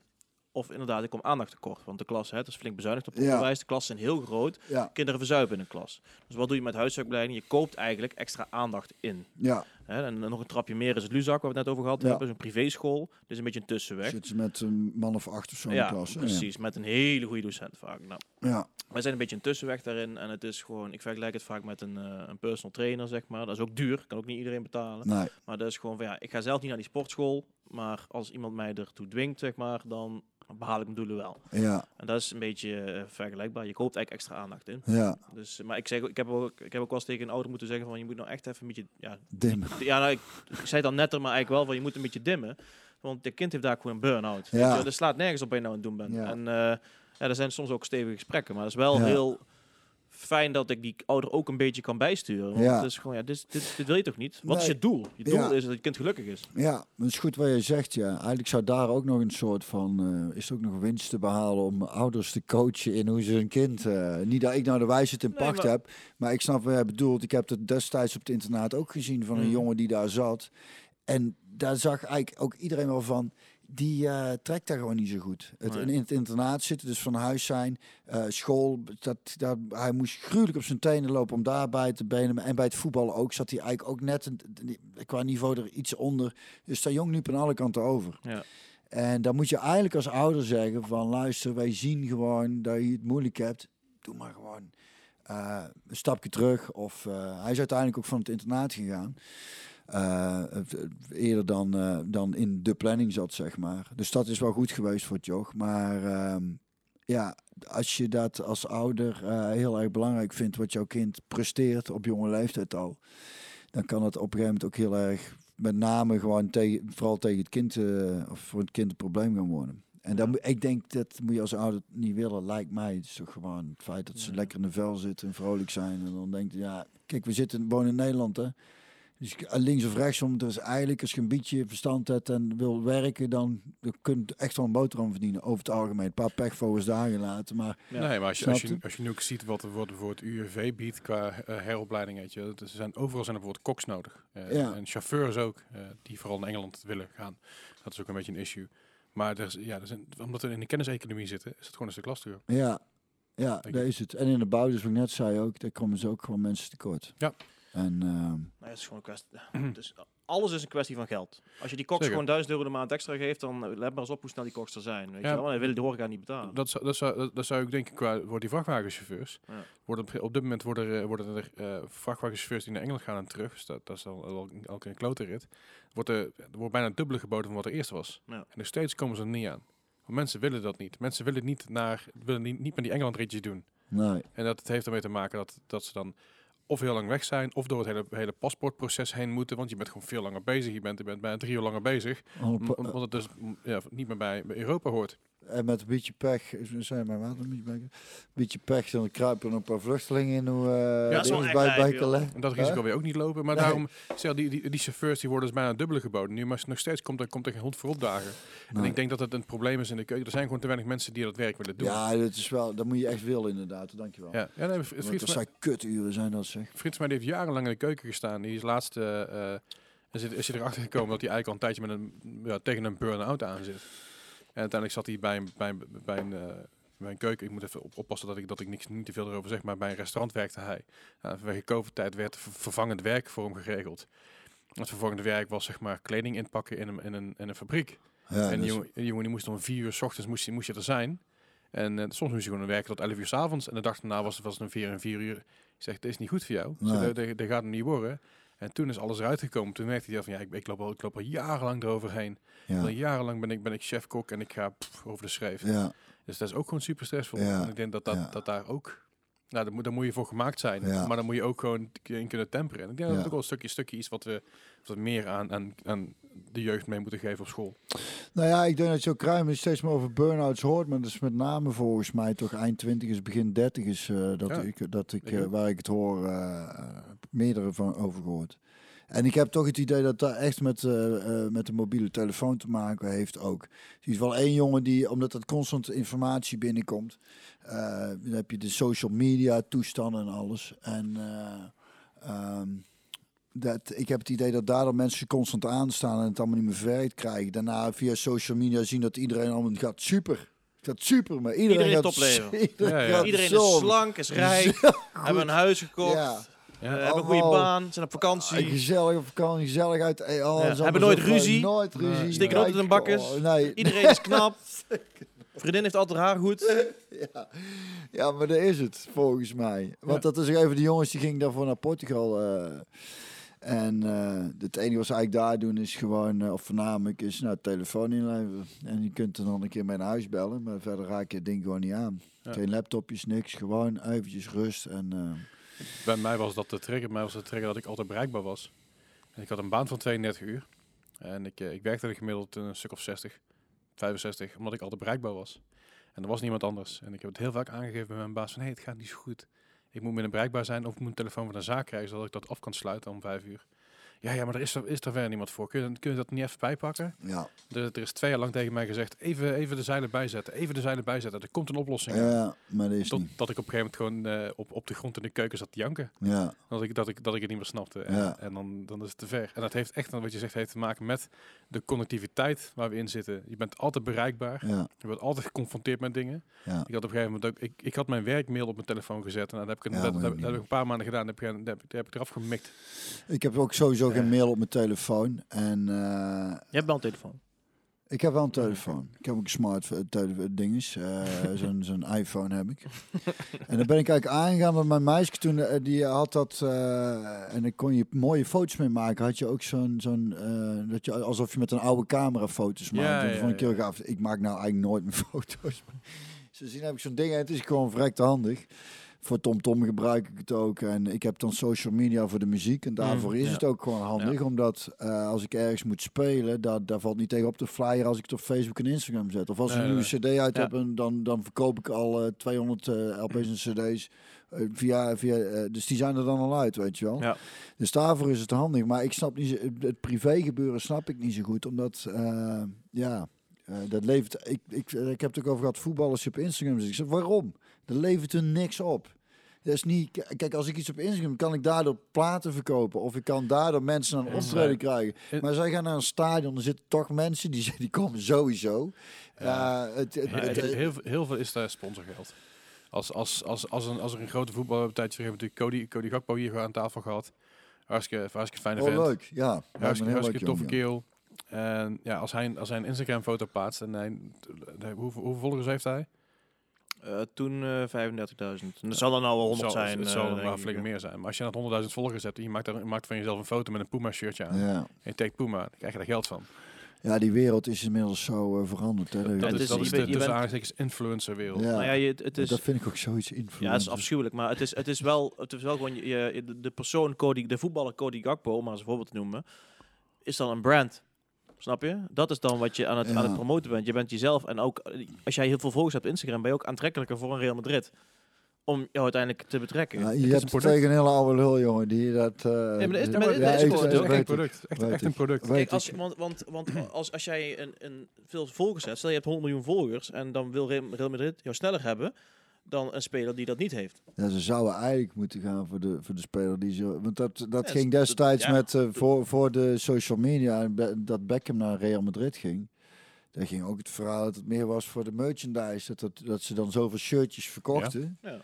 of inderdaad, ik kom aandacht tekort. Want de klas, hè, het is flink bezuinigd op Ja. onderwijs, de klassen zijn heel groot, ja. kinderen verzuipen in een klas. Dus wat doe je met huiswerkbegeleiding? Je koopt eigenlijk extra aandacht in. Ja. Hè? En nog een trapje meer is het Luzak, waar we het net over gehad Ja. hebben. Dus een privéschool. Is een beetje een tussenweg. Zitten ze met een man of acht of zo in Ja, de klas. precies. Met een hele goede docent vaak. Nou, Ja. wij zijn een beetje een tussenweg daarin. En het is gewoon, ik vergelijk het vaak met een, eh, een personal trainer, zeg maar. Dat is ook duur. Kan ook niet iedereen betalen. Nee. Maar dat is gewoon van, ja, ik ga zelf niet naar die sportschool. Maar als iemand mij ertoe dwingt, zeg maar, dan behaal ik mijn doelen wel. Ja. En dat is een beetje eh, vergelijkbaar. Je koopt eigenlijk extra aandacht in. Ja. Dus, maar ik, zeg, ik, heb ook, ik heb ook wel eens tegen een ouder moeten zeggen van, je moet nou echt even een beetje, ja, Dim. Ja, nou, ik, ik zei dan netter, maar eigenlijk wel van je moet een beetje dimmen. Want de kind heeft daar gewoon een burn-out. Ja. Je, Dat slaat nergens op wat je nou aan het doen bent. Ja. En eh, ja, er zijn soms ook stevige gesprekken. Maar het is wel heel fijn dat ik die ouder ook een beetje kan bijsturen. Want Ja. het is gewoon, ja, dit, dit, dit wil je toch niet? Wat is je doel? Je doel Ja. is dat je kind gelukkig is. Ja, dat is goed wat je zegt. Ja. Eigenlijk zou daar ook nog een soort van. eh, is er ook nog winst te behalen om ouders te coachen in hoe ze hun kind. eh, niet dat ik nou de wijsheid in Nee, pacht maar- heb, maar ik snap wat jij bedoelt. Ik heb het destijds op het internaat ook gezien van een Mm. jongen die daar zat. En daar zag eigenlijk ook iedereen wel van. Die eh, trekt daar gewoon niet zo goed. Het, Nee. in het internaat zitten, dus van huis zijn, eh, school. Dat, dat, hij moest gruwelijk op zijn tenen lopen om daarbij te benen. En bij het voetballen ook zat hij eigenlijk ook net een, qua niveau er iets onder. Dus daar jong nu aan alle kanten over. Ja. En dan moet je eigenlijk als ouder zeggen van luister, wij zien gewoon dat je het moeilijk hebt. Doe maar gewoon eh, een stapje terug. Of hij is uiteindelijk ook van het internaat gegaan. Eh, eerder dan, eh, dan in de planning zat, zeg maar. Dus dat is wel goed geweest voor het joch. Maar ehm, ja, als je dat als ouder eh, heel erg belangrijk vindt wat jouw kind presteert op jonge leeftijd al, dan kan het op een gegeven moment ook heel erg met name gewoon tegen, vooral tegen het kind, of voor het kind een probleem gaan worden. En dan, ik denk dat moet je als ouder niet willen, lijkt mij. Het is toch gewoon het feit dat ze Ja. lekker in de vel zitten en vrolijk zijn. En dan denk je, ja, kijk, we zitten wonen in Nederland, hè. Dus k- links of rechtsom, dus eigenlijk als je een beetje verstand hebt en wil werken, dan je echt wel een boterham verdienen. Over het algemeen. Een paar pechvogels daar gelaten, maar Ja. Nee, maar als je, als, je, als nu ook ziet wat, er- wat bijvoorbeeld het UWV biedt qua eh, heropleiding, weet je, is- er zijn, overal zijn er bijvoorbeeld koks nodig. Eh, Ja. En chauffeurs ook, eh, die vooral in Engeland willen gaan. Dat is ook een beetje een issue. Maar er is, ja, er zijn, omdat we in de kenniseconomie zitten, is het gewoon een stuk lastiger. ja, ja, daar is het. En in de bouw, dus wat ik net zei ook, daar komen ze ook gewoon mensen tekort. Ja. En ehm, het is gewoon een kwestie. Dus alles is een kwestie van geld. Als je die koks gewoon 1000 euro de maand extra geeft, dan let maar eens op hoe snel die koks er zijn. Weet Ja. je wel? En dan willen de horeca niet betalen. Dat, zou- dat, zou, dat, dat zou ik denken qua voor die vrachtwagenchauffeurs. Ja. Worden op, op dit moment worden er, worden er eh, vrachtwagenchauffeurs die naar Engeland gaan en terug. Dus dat, dat is al, al, al een klote rit. Wordt er, er wordt bijna het dubbele geboden van wat er eerst was. Ja. En nog steeds komen ze er niet aan. Want mensen willen dat niet. Mensen willen niet, naar, willen niet, niet met die Engeland ritjes doen. nee. En dat het heeft ermee te maken dat, dat ze dan of heel lang weg zijn, of door het hele, hele paspoortproces heen moeten. Want je bent gewoon veel langer bezig. Je bent, je bent bijna drie uur langer bezig. Omdat het dus ja, niet meer bij, bij Europa hoort. En met een beetje pech, zijn maar wat, een beetje pech, een beetje pech, dan kruipen er een paar vluchtelingen in hoe eh dat echt bij, lijp, bij joh. kan leggen. En dat risico Hè? wil je ook niet lopen. Maar Nee. daarom, stel, die, die, die chauffeurs die worden dus bijna dubbele geboden nu. Maar nog steeds komt er, komt er geen hond voor opdagen. En ik denk dat het een probleem is in de keuken. Er zijn gewoon te weinig mensen die dat werk willen doen. Ja, dat is wel, dat moet je echt willen inderdaad, dankjewel. ja. ja nee, vriend, dat zijn kuturen zijn dat zeg. van mij die heeft jarenlang in de keuken gestaan. Die is laatst... eh, eh, is, is hij erachter gekomen dat hij eigenlijk al een tijdje met een, ja, tegen een burn-out aan zit. En uiteindelijk zat hij bij een, bij een, bij een, eh, bij een keuken. Ik moet even op, oppassen dat ik, dat ik niks, niet te veel erover zeg. Maar bij een restaurant werkte hij. Nou, vanwege COVID-tijd werd ver- vervangend werk voor hem geregeld. Het vervangende werk was zeg maar kleding inpakken in een, in een, in een fabriek. Ja, en die dus- jongen, die jongen die moest om vier uur s ochtends moest, moest je er zijn. En eh, soms moest je gewoon werken tot 11 uur s avonds. En de dag daarna was, was het een vier en vier uur. Ik zeg, dit is niet goed voor jou. Nee. Dat, dat gaat het niet worden. En toen is alles eruit gekomen. Toen merkte hij van, ja, ik, ik, loop al, ik loop al jarenlang eroverheen. Al ja, jarenlang ben ik, ben ik chef-kok en ik ga pff, over de schreef. ja, Dus dat is ook gewoon super stressvol. Ja, En ik denk dat, dat, ja. dat daar ook... Nou, daar moet, daar moet je voor gemaakt zijn. Ja. Maar dan moet je ook gewoon in kunnen temperen. En ik denk dat Ja. dat ook wel een stukje, stukje is wat we wat meer aan, aan, aan de jeugd mee moeten geven op school. Nou ja, ik denk dat je ook ruim steeds meer over burn-outs hoort, maar dat is met name volgens mij toch eind 20 is, begin 30 is eh, dat Ja, ik, dat ik eh, waar ik het hoor, eh, meerdere van over gehoord. En ik heb toch het idee dat dat echt met, eh, eh, met de mobiele telefoon te maken heeft ook. Er is wel één jongen die, omdat er constant informatie binnenkomt, eh, dan heb je de social media toestanden en alles. En eh, ehm, dat, ik heb het idee dat daardoor mensen constant aanstaan en het allemaal niet meer verwerkt krijgen. Daarna via social media zien dat iedereen allemaal gaat super. Het gaat super, maar iedereen, Iedereen gaat. Iedereen, Ja, Iedereen is slank, is rijk, hebben een huis gekocht, Ja, Ja. hebben een goede baan, zijn op vakantie. gezellig op vakantie, gezellig uit. eh, oh, Ja, het is hebben nooit ruzie. Nooit ruzie. Nee. Steken altijd in Kijk, bakkes. oh, nee, Iedereen is knap. Vriendin heeft altijd haar goed. ja. ja, maar dat is het volgens mij. Want dat is ook even de jongens die gingen daarvoor naar Portugal. eh, en eh, het enige wat ze eigenlijk daar doen is gewoon, eh, of voornamelijk, is nou, telefoon inleveren. En je kunt er dan een keer mee naar huis bellen, maar verder raak je het ding gewoon niet aan. Ja. Geen laptopjes, niks. Gewoon eventjes rust. En, Bij mij was dat de trigger. Bij mij was de trigger dat ik altijd bereikbaar was. En ik had een baan van 32 uur. En ik, eh, ik werkte er gemiddeld een stuk of 60, 65, omdat ik altijd bereikbaar was. En er was niemand anders. En ik heb het heel vaak aangegeven bij mijn baas van, hé, hey, het gaat niet zo goed. Ik moet minder bereikbaar zijn of ik moet een telefoon van de zaak krijgen, zodat ik dat af kan sluiten om vijf uur. Ja, ja, maar er is er, is er verder niemand voor. Kun je, kun je dat niet even bijpakken? ja. Er, er is twee jaar lang tegen mij gezegd, even, even de zeilen bijzetten, even de zeilen bijzetten. Er komt een oplossing. ja, maar dat is Tot, niet. dat ik op een gegeven moment gewoon eh, op, op de grond in de keuken zat te janken. Ja, Dat ik, dat ik, dat ik het niet meer snapte. En, Ja. en dan, dan is het te ver. En dat heeft echt, wat je zegt, heeft te maken met de connectiviteit waar we in zitten. Je bent altijd bereikbaar. ja, Je wordt altijd geconfronteerd met dingen. ja. Ik had op een gegeven moment ook, ik, ik had mijn werkmail op mijn telefoon gezet. En dat heb ik, dat, dat, dat heb ik een paar maanden gedaan. Dat heb, ik, dat heb, dat heb ik eraf gemikt. Ik heb ook sowieso geen Ja. mail op mijn telefoon. En eh, Je hebt wel een telefoon. ik heb wel een telefoon. Ik heb ook een smart eh, tele- dinges. eh, zo'n zo'n iPhone heb ik. en dan ben ik eigenlijk aangegaan met mijn meisje toen. eh, die had dat. eh, en dan kon je mooie foto's mee maken. Had je ook zo'n. zo'n eh, dat je alsof je met een oude camera foto's maakt. Ja, vond ik heel ja. gaaf. Ik maak nou eigenlijk nooit meer foto's. Ze zien heb ik zo'n ding en het is gewoon verrekte handig. Voor TomTom gebruik ik het ook. En ik heb dan social media voor de muziek. En daarvoor Mm, is ja. het ook gewoon handig. Omdat eh, als ik ergens moet spelen, daar, daar valt niet tegen op de flyer als ik het op Facebook en Instagram zet. Of als ik een nieuwe cd uit heb, en dan, dan verkoop ik al eh, 200 eh, LP's en cd's. via, via, dus die zijn er dan al uit, weet je wel. Ja. Dus daarvoor is het handig. Maar ik snap niet, het privé gebeuren snap ik niet zo goed. Omdat, ja, eh, dat levert... Ik, ik, ik heb het ook over gehad, voetballers op Instagram. Ik zeg, waarom? Dat levert er niks op. Dat is niet, kijk, als ik iets op Instagram kan ik daardoor platen verkopen. Of ik kan daardoor mensen aan optreden krijgen. En- Maar zij gaan naar een stadion, er zitten toch mensen die, die komen sowieso. Ja, het, het, Ja, het- heel, heel, veel- is daar sponsorgeld. Als, als, als, als, een, als er een grote terug hebben natuurlijk Cody, Cody Gakpo hier aan tafel gehad. Hartstikke, hartstikke fijne oh, vent. leuk. Ja, Hartstikke, hartstikke toffe kerel. En ja, als hij, als hij een Instagram foto plaatst en hij, hoeveel, hoeveel volgers heeft hij? Eh, toen eh 35.000. En Dat zal dan nou wel 100 zal, zijn. Het eh, zal er wel ik. flink meer zijn. Maar als je dat 100.000 volgers hebt en je maakt, daar, je maakt van jezelf een foto met een Puma shirtje aan. Ja. En je tagt Puma, dan krijg je daar geld van. ja, die wereld is inmiddels zo eh, veranderd. Hè. Dat, het is, is- dat je is bent- de tussen aanstekens. Ja. Nou ja, je, het, is, dat vind ik ook zoiets influencer. ja, het is afschuwelijk. Maar het is, het is, wel, het is wel gewoon je, de, persoon, Cody, de voetballer Cody Gakpo, om maar als een voorbeeld te noemen, is dan een brand. Snap je? Dat is dan wat je aan het, aan Ja. het promoten bent. Je bent jezelf. En ook eh, als jij heel veel volgers hebt op Instagram, ben je ook aantrekkelijker voor een Real Madrid. Om jou uiteindelijk te betrekken. Ja, is je een hebt product. tegen een hele oude lul, jongen, die dat... eh maar dat is- die- maar dat ja, is gewoon- dat is echt weet een product. Echt, een product. Kijk, als, want, want, want als, als jij een, een veel volgers hebt, stel je hebt 100 miljoen volgers en dan wil Real Madrid jou sneller hebben dan een speler die dat niet heeft. Ja, ze zouden eigenlijk moeten gaan voor de, voor de speler die ze... Want dat, dat Ja, ging dat- destijds ja. met, eh, voor, voor de social media, dat Beckham naar Real Madrid ging. Daar ging ook het verhaal dat het meer was voor de merchandise. Dat, dat, dat ze dan zoveel shirtjes verkochten. Ja.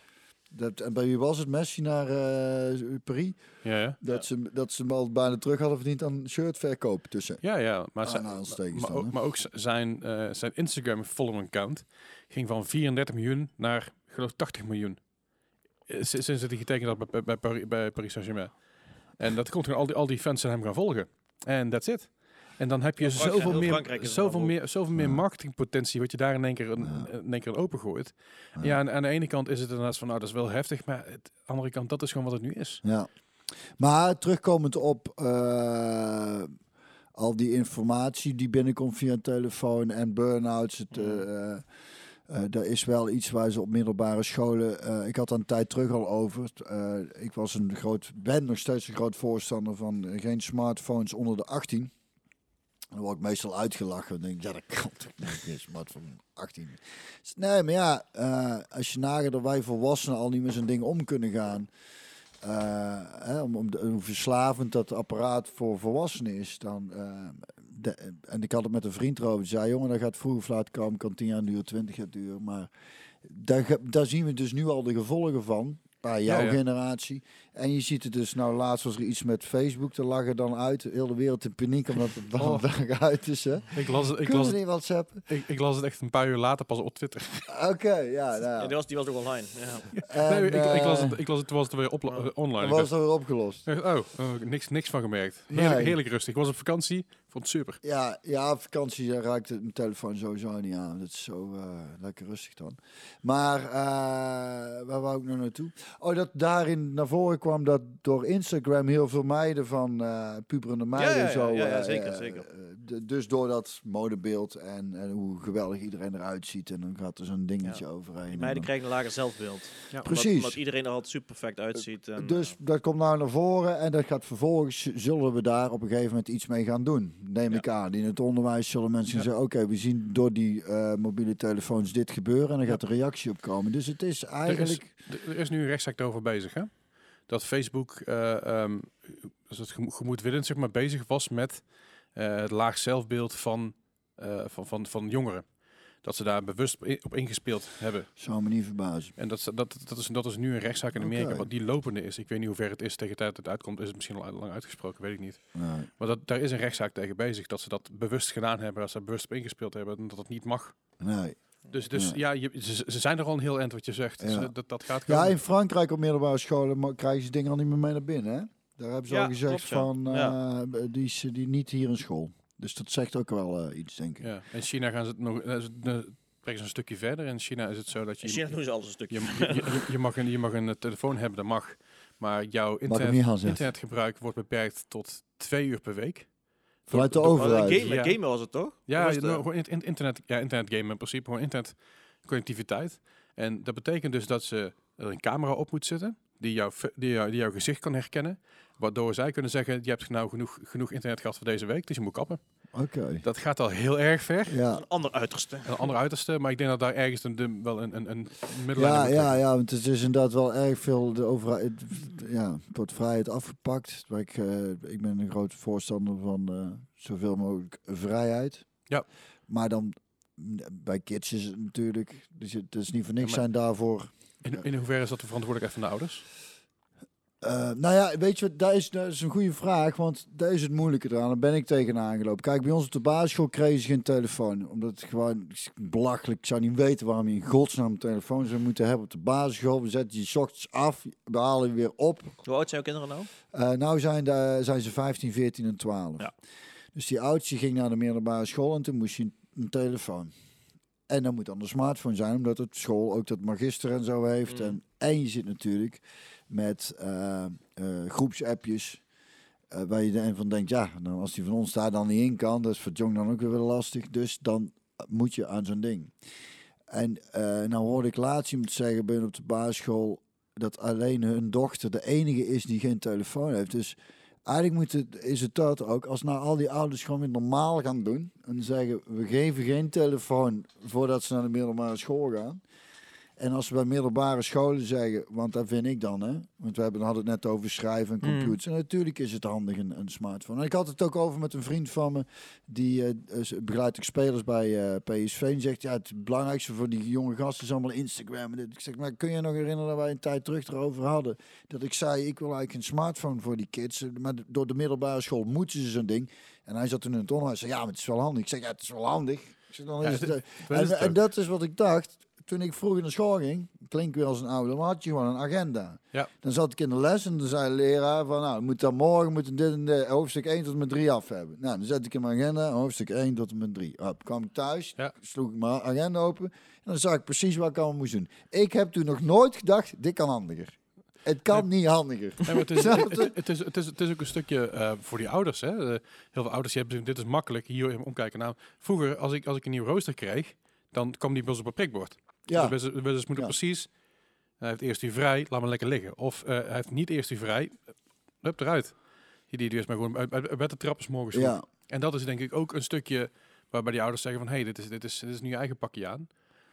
Dat, en bij wie was het? Messi naar eh Paris. Ja, ja. Dat, ze, dat ze hem al bijna terug hadden verdiend aan shirtverkoop tussen. Ja, ja. Maar, zijn, maar, dan, ook, maar ook zijn, eh, zijn Instagram follower count ging van 34 miljoen naar, geloof 80 miljoen. Eh, sinds hij getekend had bij, bij, Paris, bij Paris Saint-Germain. En dat komt gewoon al die, al die fans zijn hem gaan volgen. En that's it. En dan heb je zoveel, meer, er zoveel, meer, zoveel meer marketingpotentie wat je daar in één keer, een, Ja. in één keer open gooit. Ja. Ja, en aan de ene kant is het inderdaad van, nou dat is wel heftig, maar aan de andere kant, dat is gewoon wat het nu is. Ja. Maar terugkomend op eh, al die informatie die binnenkomt via een telefoon en burn-outs. Het, Mhm. Eh, daar is wel iets waar ze op middelbare scholen. eh, ik had een tijd terug al over. Eh, ik was een groot, ben nog steeds een groot voorstander van geen smartphones onder de 18. Dan word ik meestal uitgelachen. Dan denk ik, ja, dat kan toch niet. Geen smartphone 18. Nee, maar ja, als je nagaat dat wij volwassenen al niet met zo'n ding om kunnen gaan. eh, hè, om, om hoe verslavend dat apparaat voor volwassenen is, dan. De- en ik had het met een vriend erover. Die zei: Jongen, dat gaat vroeg of laat komen. Kan 10 jaar duren, 20 jaar duren. Maar daar, daar zien we dus nu al de gevolgen van. Bij jouw Ja, ja. generatie. En je ziet het dus, nou laatst was er iets met Facebook. Daar lag er dan uit. Heel de wereld in paniek omdat het dan Oh. uit is. Hè. Ik las, het, ik, Kunnen las het, niet WhatsAppen? ik, ik las het echt een paar uur later pas op Twitter. Oké, ja. Nou, Ja, ja. die, was, die was ook online. Ja. En, nee, ik, ik, las eh, het, ik las het, toen was het weer Oh. eh, online. was het weer opgelost. oh, oh, niks, niks van gemerkt. Heerlijk, Nee. heerlijk rustig. Ik was op vakantie, vond het super. Ja, ja, op vakantie eh, raakt het mijn telefoon sowieso niet aan. Dat is zo eh, lekker rustig dan. Maar eh, waar wou ik nou naartoe? Oh, dat daarin naar voren kwam dat door Instagram heel veel meiden van eh puberende meiden ja, ja, zo. ja, ja, eh, zeker, eh, zeker. d- dus door dat modebeeld en, en hoe geweldig iedereen eruit ziet. En dan gaat er zo'n dingetje Ja. overheen. Die meiden krijgen een lager zelfbeeld. Ja. Precies. Omdat, omdat iedereen er altijd super perfect uitziet. En, Dus dat komt nou naar voren en dat gaat vervolgens, zullen we daar op een gegeven moment iets mee gaan doen. Neem Ja. ik aan. In het onderwijs zullen mensen zeggen, oké, we zien door die eh, mobiele telefoons dit gebeuren en dan gaat de reactie op komen. Dus het is Er is, eigenlijk... er is nu een rechtszaak over bezig, hè? Dat Facebook, ehm dus het gemo- gemoedwillend zeg maar, bezig was met eh, het laag zelfbeeld van, eh, van, van, van jongeren. Dat ze daar bewust op in- op ingespeeld hebben. Zou me niet verbazen. En dat, dat, dat, is, dat is nu een rechtszaak in Amerika, wat die lopende is. Ik weet niet hoe ver het is tegen de tijd dat het uitkomt. Is het misschien al lang uitgesproken, weet ik niet. Nee. Maar dat, daar is een rechtszaak tegen bezig. Dat ze dat bewust gedaan hebben, dat ze er bewust op ingespeeld hebben. En dat het niet mag. nee. Dus, dus Ja. ja, je, ze, ze zijn er al een heel eind wat je zegt. Dus, Ja. eh, dat, dat gaat Ja, in Frankrijk op middelbare scholen krijgen ze dingen al niet meer mee naar binnen. Hè? Daar hebben ze Ja, al gezegd klopt, van, eh, die is die niet hier in school. Dus dat zegt ook wel eh, iets, denk ik. Ja, in China gaan ze het nog. ze een stukje verder. In China is het zo dat je... In China doen ze alles een stukje. Je, je, je, je mag een, je mag een telefoon hebben, dat mag. Maar jouw internet, internetgebruik wordt beperkt tot twee uur per week. Vanuit de overheid. Gamen, Ja. gamen was het toch? Ja, Was het, nou, eh, gewoon in, in- internet, ja, internet gamen in principe, gewoon internet connectiviteit. En dat betekent dus dat ze er een camera op moet zitten die, jouw fe- die, jou, die jouw gezicht kan herkennen. Waardoor zij kunnen zeggen, je hebt nou genoeg, genoeg internet gehad voor deze week, dus je moet kappen. Oké. Dat gaat al heel erg ver. Ja. Een ander uiterste. Een ander uiterste, maar ik denk dat daar ergens een, wel een, een, een middellijn Ja, moet ja, ja, want het is inderdaad wel erg veel de overheid, ja, het wordt vrijheid afgepakt. Maar ik, eh, ik ben een groot voorstander van eh, zoveel mogelijk vrijheid. Ja. Maar dan mm, bij kids is het natuurlijk, dus het is niet voor niks zijn daarvoor. In, in hoeverre is dat de verantwoordelijkheid van de ouders? Eh, nou ja, weet je wat, dat is, dat is een goede vraag, want daar is het moeilijke eraan. Daar ben ik tegenaan gelopen. Kijk, bij ons op de basisschool kregen ze geen telefoon. Omdat het gewoon belachelijk. Ik zou niet weten waarom je in godsnaam een telefoon zou moeten hebben op de basisschool. We zetten je 's ochtends af, we halen je weer op. Hoe oud zijn jouw kinderen nou? Eh, nou zijn, de, zijn ze 15, 14 en 12. Ja. Dus die oudste ging naar de middelbare school en toen moest je een, telefoon. En dan moet dan een smartphone zijn, omdat het school ook dat magister en zo heeft. Mm. En, en je zit natuurlijk met eh, eh, groepsappjes. eh, waar je dan van denkt, ja, dan als die van ons daar dan niet in kan, dat is voor Jong dan ook weer lastig. Dus dan moet je aan zo'n ding. En nou hoorde ik laatst iemand zeggen bij hun op de basisschool dat alleen hun dochter de enige is die geen telefoon heeft. Dus eigenlijk moet het, is het dat ook, als nou al die ouders gewoon weer normaal gaan doen en zeggen we geven geen telefoon voordat ze naar de middelbare school gaan. En als we bij middelbare scholen zeggen, want dat vind ik dan, hè, want we hebben, hadden het net over schrijven en Mm. computers. En natuurlijk is het handig een, een smartphone. En ik had het ook over met een vriend van me, die is- begeleidt ook spelers bij eh, PSV. En zegt, ja, het belangrijkste voor die jonge gasten is allemaal Instagram. En dit. Ik zeg, maar kun je nog herinneren dat wij een tijd terug erover hadden? Dat ik zei, ik wil eigenlijk een smartphone voor die kids. Maar door de middelbare school moeten ze zo'n ding. En hij zat toen in het onderwijs. Zei, ja, maar het is wel handig. Ik zeg, ja, het is wel handig. Ik zeg, dan Ja, is het, en, dat is wat ik dacht toen ik vroeger naar school ging. Klink weer als een ouder, maar had je gewoon een agenda. Ja. Dan zat ik in de les en dan zei de leraar van, nou, moet dan morgen moeten dit en dit, hoofdstuk 1 tot en met 3 af hebben. Nou, dan zet ik in mijn agenda, hoofdstuk 1 tot en met 3. Hop, kwam ik thuis, Ja. sloeg ik mijn agenda open en dan zag ik precies wat ik allemaal moest doen. Ik heb toen nog nooit gedacht, dit kan handiger. Het kan niet handiger. Nee, maar het, is, het, je? het, het is, het, is, het is ook een stukje eh, voor die ouders. Hè. Eh, heel veel ouders die hebben dit is makkelijk hier omkijken. Nou, vroeger, als ik, als ik een nieuw rooster kreeg, dan kwam die bij ons op een prikbord. Ja, De business, de business Ja. precies. Hij heeft eerst u vrij, laat maar lekker liggen. Of eh, hij heeft niet eerst u vrij, hup eruit. Die die eerst maar gewoon uit, uit, de trappen 's morgens. ja. En dat is denk ik ook een stukje waarbij die ouders zeggen van, hé, hey, dit, is, dit, is, dit is nu je eigen pakje aan.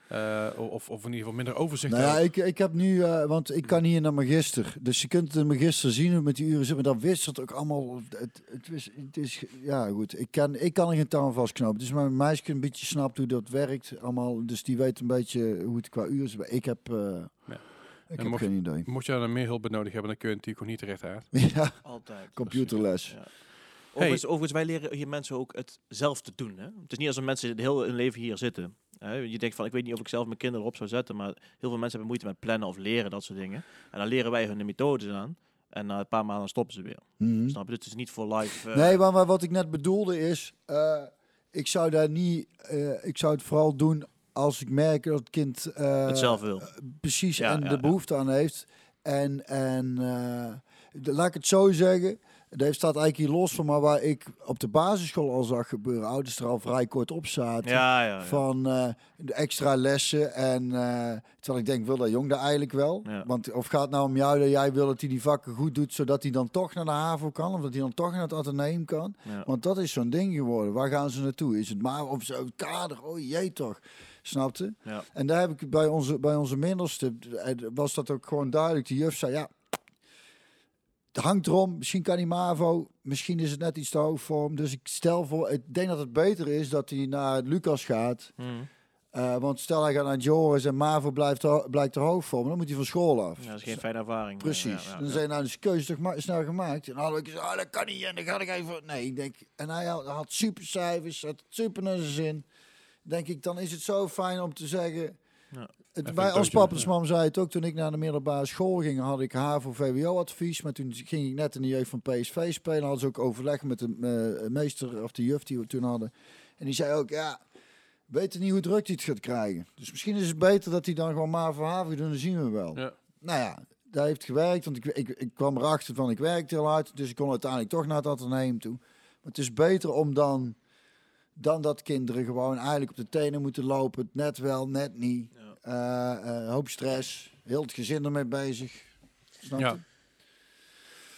Eh, of, of in ieder geval minder overzicht Nou ja, ik, ik heb nu, eh, want ik kan hier naar magister. Dus je kunt de magister zien hoe met die uren zit. Maar dat wisselt ook allemaal. Het, het, is, het is, ja, goed. Ik kan, ik kan er geen touw vastknopen. Dus mijn meisje een beetje snapt hoe dat werkt. Allemaal, dus die weet een beetje hoe het qua uren zit. Ik heb, eh, ik heb mocht- geen idee. Mocht je dan meer hulp bij nodig hebben, dan kun je natuurlijk gewoon niet terecht uit. ja, Altijd. computerles. Ja. Overigens, overigens, wij leren hier mensen ook het zelf te doen. Hè? Het is niet alsof mensen heel hun leven hier zitten. Hè? Je denkt van, ik weet niet of ik zelf mijn kinderen op zou zetten, maar heel veel mensen hebben moeite met plannen of leren, dat soort dingen. En dan leren wij hun de methodes aan. En na een paar maanden stoppen ze weer. Mhm. Snap je? Dus het is niet voor life. eh, Nee, maar, wat ik net bedoelde is, eh, ik zou daar niet, eh, ik zou het vooral doen als ik merk dat het kind het zelf wil. precies Ja, en ja, de ja. behoefte aan heeft. En, en de- laat ik het zo zeggen, dat staat eigenlijk hier los van, maar waar ik op de basisschool al zag gebeuren, ouders er al vrij kort op zaten. Ja, ja, ja. Van eh, de extra lessen. En eh, terwijl ik denk, wil dat jong daar eigenlijk wel? Want of gaat het nou om jou dat jij wil dat hij die vakken goed doet, zodat hij dan toch naar de HAVO kan? Of dat hij dan toch naar het ateneum kan? Want dat is zo'n ding geworden. Waar gaan ze naartoe? Is het maar op zo'n kader? Oh jee toch. Snapte? En daar heb ik bij onze, bij onze middelste, eh, was dat ook gewoon duidelijk. De juf zei, ja, het hangt erom. Misschien kan hij MAVO, misschien is het net iets te hoog voor hem. Dus ik stel voor, ik denk dat het beter is dat hij naar Lucas gaat. Mhm. Eh, want stel hij gaat naar Joris en MAVO blijft, blijkt te hoog voor hem, dan moet hij van school af. Ja, dat is geen fijne ervaring. Precies. Ja, ja, Dan zijn nou de keuze toch ma- snel gemaakt. En dan had ik gezegd, ah, dat kan niet. En dan ga ik even... Nee, ik denk... En hij had, had super cijfers, had super naar zijn zin. Denk ik, dan is het zo fijn om te zeggen... Ja. Het, bij, als toontje, papensmam zei het ook, toen ik naar de middelbare school ging, had ik HAVO-VWO-advies. Maar toen ging ik net in de jeugd van PSV spelen. Hadden ze ook overleg met de eh, meester of de juf die we toen hadden. En die zei ook, ja, weten niet hoe druk hij het gaat krijgen. Dus misschien is het beter dat hij dan gewoon maar voor haven doen, dan zien we wel. Ja. Nou ja, dat heeft gewerkt, want ik, ik, ik kwam erachter van ik werkte heel hard, dus ik kon uiteindelijk toch naar het ateneum toe. Maar het is beter om dan, dan dat kinderen gewoon eigenlijk op de tenen moeten lopen, net wel, net niet. Ja. Eh, eh, hoop stress, heel het gezin ermee bezig. Snap je? Ja.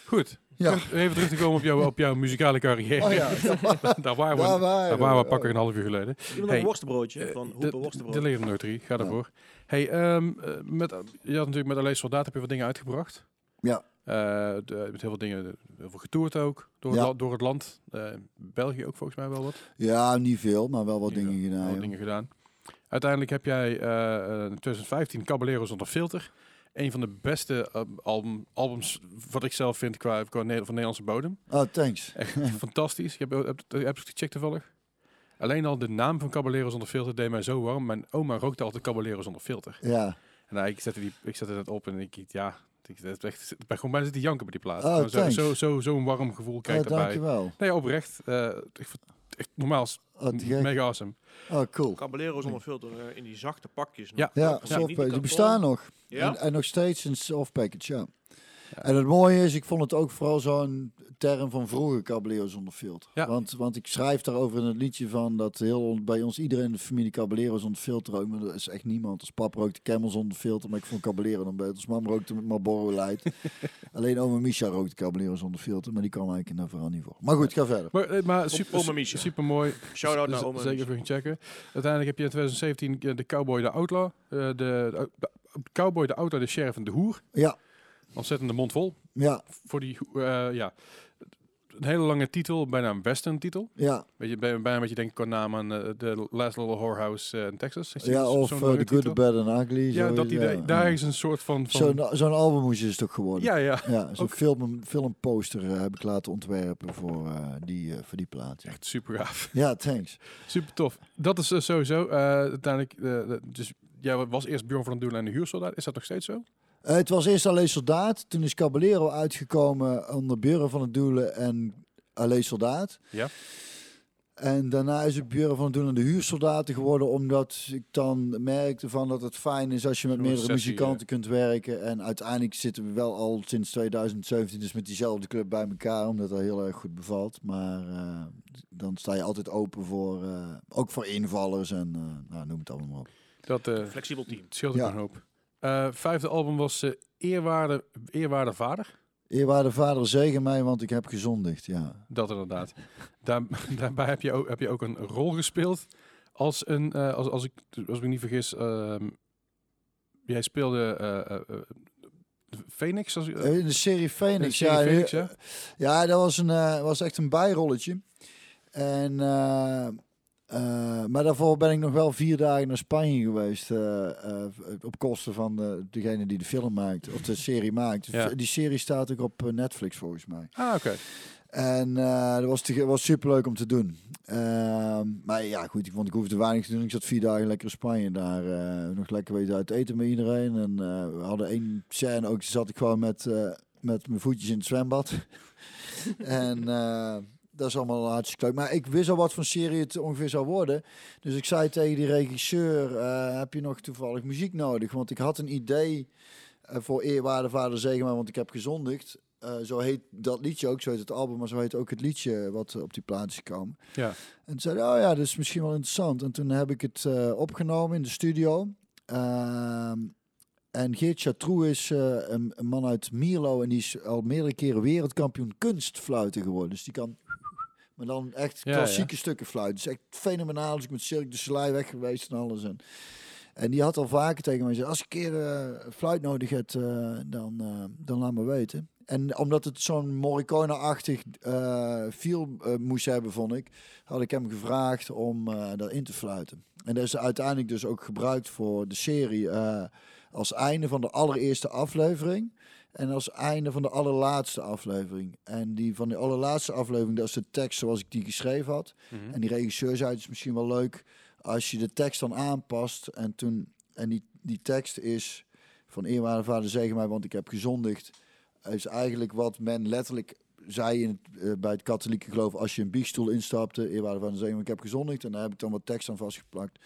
Goed. Ja. Even terug te komen op, jou, op jouw muzikale carrière. Oh ja, daar waren we, daar waren daar we. waren we pakken een half uur geleden. Ik wil Hey, een worstenbroodje Eh, van de- Hoepen De worstenbrood. Lerenotrie, ga Ja. daarvoor. Hey, ehm, eh, met, je had natuurlijk met Alleen Soldaat heb je wat dingen uitgebracht. Ja. Eh, de- met heel veel dingen, heel veel getoerd ook, door, het, Ja. door het land. Eh, België ook volgens mij wel wat. Ja, niet veel, maar wel wat Niet dingen veel, gedaan. wel dingen gedaan. Uiteindelijk heb jij eh, eh, in 2015 Caballero zonder filter. Een van de beste eh, album, albums, wat ik zelf vind, qua, van Nederlandse bodem. Oh, thanks. Echt fantastisch. Je hebt, heb je het gecheckt toevallig? Alleen al de naam van Caballero zonder filter deed mij zo warm. Mijn oma rookte altijd Caballero zonder filter. Ja. En nou, ik zette die, ik zette het op en ik, ja, ik, echt, ik ben gewoon bijna zitten janken bij die plaat. Oh, zo, zo, zo, zo'n warm gevoel krijg Oh, je daarbij. dankjewel. Nee, oprecht. eh, ik, echt normaal is Oh, mega awesome. Oh, cool. Caballero zonder filter eh, in die zachte pakjes. nog. Ja. Ja, die bestaan nog. Ja? En, en nog steeds een soft package, ja. En het mooie is, ik vond het ook vooral zo'n term van vroeger Caballero zonder filter. Ja. Want, want ik schrijf daarover in het liedje van dat heel bij ons iedereen in de familie Caballero zonder filter rookt. Maar er is echt niemand. Als pap rookte Camel zonder filter, maar ik vond Caballero dan beter. Als mam rookte met Marlboro Light. Alleen oma Misha rookte Caballero zonder filter, maar die kwam eigenlijk in vooral niet voor. Maar goed, ga verder. Maar, eh, maar super, Oma Misha. super mooi. Shout-out naar oma Zeker even gaan checken. Uiteindelijk heb je in 2017 de Cowboy de Outlaw. eh, de, de, de Cowboy de Outlaw, de Sheriff en de Hoer. Ja, Ontzettende mond vol. ja, Voor die, eh, ja, een hele lange titel, bijna een western titel. ja. Weet je, bij- bijna wat je denkt qua naam aan eh, de Last Little Whorehouse eh, in Texas. Is Ja, of The Good, The titel? Bad and Ugly. Ja, dat idee. ja, Daar ja. is een soort van... van Zo'n zo'n albumhoesje is het ook geworden. ja, ja. Ja, zo'n film, filmposter heb ik laten ontwerpen voor, die, voor die plaat. Ja. Echt super gaaf. ja, thanks. Super tof. Dat is sowieso. uiteindelijk, de- dus jij was eerst Bjorn van den Doelen en de huursoldaat. Is dat nog steeds zo? Eh, het was eerst alleen Soldaat. Toen is Caballero uitgekomen onder Buren van het Doelen en alleen Soldaat. Ja. En daarna is het Buren van het Doelen en de huursoldaten geworden. Omdat ik dan merkte van dat het fijn is als je met meerdere sessie, muzikanten kunt werken. En uiteindelijk zitten we wel al sinds 2017 dus met diezelfde club bij elkaar. Omdat dat heel erg goed bevalt. Maar eh, dan sta je altijd open voor, eh, ook voor invallers en eh, nou, noem het allemaal maar op. Dat eh Flexibel team. scheelt Ja. een hoop. Eh, vijfde album was eh, Eerwaarde, Eerwaarde Vader. Eerwaarde vader zegen mij, want ik heb gezondigd. Ja. Dat inderdaad. Daar, daarbij heb je, ook, heb je ook een rol gespeeld. Als een, eh, als, als, ik, als ik me niet vergis, ehm, jij speelde Phoenix. Als, In de serie Phoenix, serie ja, Phoenix, ja. ja, dat was, een, was echt een bijrolletje. En, eh, maar daarvoor ben ik nog wel vier dagen naar Spanje geweest. eh, eh, op kosten van de, degene die de film maakt, of de serie maakt. Ja. Die serie staat ook op Netflix volgens mij. Ah, oké. En dat was, te, was superleuk om te doen. Ehm, maar ja, goed, ik vond ik hoefde weinig te doen. Ik zat vier dagen lekker in Spanje daar. nog lekker weten uit eten met iedereen. En we hadden één scène ook. Zat ik gewoon met, met mijn voetjes in het zwembad. en dat is allemaal hartstikke leuk. Maar ik wist al wat voor serie het ongeveer zou worden. Dus ik zei tegen die regisseur, eh, heb je nog toevallig muziek nodig? Want ik had een idee eh, voor Eerwaarde Vader Zegen maar, want ik heb gezondigd. Eh, zo heet dat liedje ook, zo heet het album, maar zo heet ook het liedje wat op die plaat is gekomen. Ja. En zei oh ja, dat is misschien wel interessant. En toen heb ik het opgenomen in de studio. Ehm, en Geert Chatroux is een, een man uit Mierlo en die is al meerdere keren wereldkampioen kunstfluiten geworden. Dus die kan... Maar dan echt Ja, klassieke stukken fluiten. Dus echt fenomenaal. Dus ik met Cirque du Soleil weg geweest en alles. En, en die had al vaker tegen mij gezegd, als ik een keer eh, fluit nodig heb, eh, dan, eh, dan laat me weten. En omdat het zo'n Morricone-achtig feel eh, moest hebben, vond ik, had ik hem gevraagd om eh daarin te fluiten. En dat is uiteindelijk dus ook gebruikt voor de serie als einde van de allereerste aflevering. En als einde van de allerlaatste aflevering. En die van de allerlaatste aflevering, dat is de tekst zoals ik die geschreven had. Mhm. En die regisseur zei, het is misschien wel leuk als je de tekst dan aanpast. En, toen, en die, die tekst is van eerwaarde vader zeg mij, want ik heb gezondigd. Is eigenlijk wat men letterlijk zei in het, eh, bij het katholieke geloof, als je een biechtstoel instapte, eerwaarde van de zegen, ik heb gezondigd. En daar heb ik dan wat tekst aan vastgeplakt.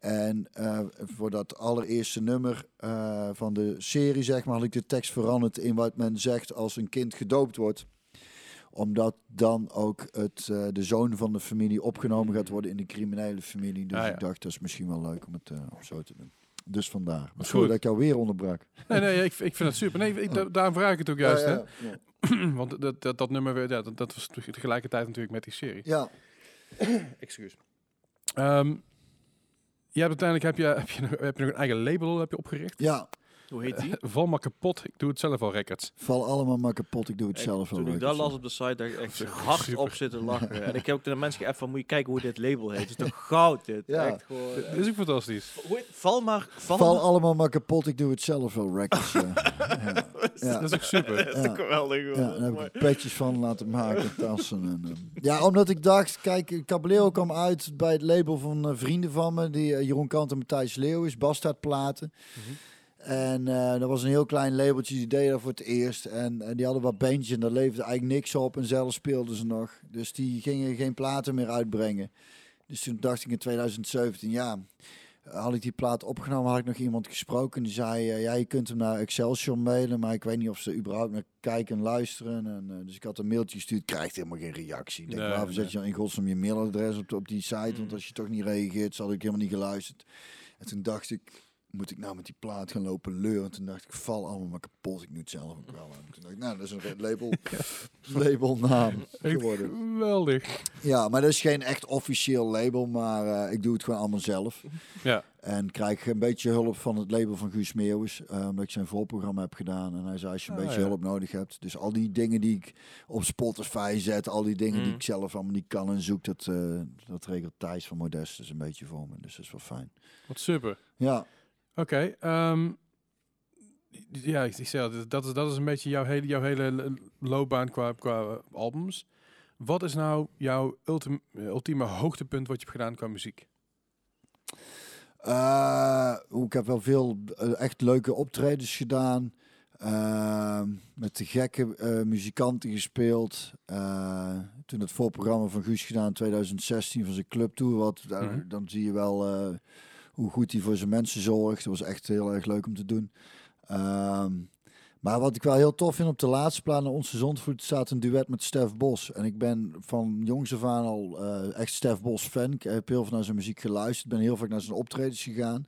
En eh, voor dat allereerste nummer eh, van de serie, zeg maar, had ik de tekst veranderd in wat men zegt als een kind gedoopt wordt. Omdat dan ook het, eh, de zoon van de familie opgenomen gaat worden in de criminele familie. Dus Ah, ja. ik dacht, dat is misschien wel leuk om het om zo te doen. Dus vandaar. Maar Goed. sorry dat ik jou weer onderbrak. Nee, nee, ik, ik vind het super. Nee, ik, da- daarom vraag ik het ook juist. Ja, ja, ja. Hè? Want dat, dat, dat nummer, ja, dat, dat was te- tegelijkertijd natuurlijk met die serie. Ja, Excuus. Je hebt uiteindelijk heb je, heb, je heb je nog een eigen label heb je opgericht. ja, Hoe heet die? Val maar kapot, ik doe het zelf al records. val allemaal maar kapot. Ik doe het Ik- zelf wel Toen ik dat las op de site, dacht ik echt Super. hard op zitten lachen. En ik heb ook de mensen geappt van, moet je kijken hoe dit label heet. Het is toch goud dit? Ja. Echt gewoon... Dat is ook fantastisch. Hoe Val maar... Val, Val allemaal maar kapot. Ik doe het zelf wel records. ja. ja. Ja. Dat is ook super. Dat is toch geweldig. Ja, daar heb ik petjes van laten maken, tassen. En, eh. ja, omdat ik dacht, kijk, Caballero kwam uit bij het label van eh, vrienden van me, die eh, Jeroen Kant en Matthijs Leeuwis, Bastardplaten. Mhm. En eh, dat was een heel klein labeltje, die deden dat voor het eerst. En, en die hadden wat bandjes en daar leefde eigenlijk niks op. En zelf speelden ze nog. Dus die gingen geen platen meer uitbrengen. Dus toen dacht ik in 2017, ja, had ik die plaat opgenomen, had ik nog iemand gesproken. Die zei, eh, ja, je kunt hem naar Excelsior mailen, maar ik weet niet of ze überhaupt naar kijken en luisteren. En, eh, dus ik had een mailtje gestuurd, krijgt helemaal geen reactie. Ik denk, Nee, nee. zet je dan in godsnaam je mailadres op, op die site? Want Mm. als je toch niet reageert, zal ik helemaal niet geluisterd. En toen dacht ik, moet ik nou met die plaat gaan lopen leuren? Toen dacht ik, val allemaal maar kapot. Ik nu het zelf ook wel. En toen dacht ik, nou, dat is een label, labelnaam geworden. Geweldig. Ja, maar dat is geen echt officieel label, maar eh, ik doe het gewoon allemaal zelf. Ja. En krijg een beetje hulp van het label van Guus Meeuwis, eh, omdat ik zijn voorprogramma heb gedaan. En hij zei, als je een Ah, beetje ja. hulp nodig hebt. Dus al die dingen die ik op Spotify zet, al die dingen die Mm. ik zelf allemaal niet kan en zoek, dat, eh, dat regelt Thijs van Modestus een beetje voor me. Dus dat is wel fijn. Wat super. Ja, Oké. ehm, ja, ik, al, dat is, dat is een beetje jouw hele, jouw hele loopbaan qua, qua eh, albums. Wat is nou jouw ultieme hoogtepunt wat je hebt gedaan qua muziek? Eh, ik heb wel veel eh, echt leuke optredens gedaan. Eh, met de gekke muzikanten gespeeld. Toen het voorprogramma van Guus gedaan in 2016 van zijn clubtour. Wat, Mhm. Dan zie je wel hoe goed hij voor zijn mensen zorgt. Dat was echt heel erg leuk om te doen. Ehm, maar wat ik wel heel tof vind op de laatste plaat Onze Zondvloed staat een duet met Stef Bos. En ik ben van jongs af aan al eh, echt Stef Bos fan. Ik heb heel veel naar zijn muziek geluisterd. Ben heel vaak naar zijn optredens gegaan.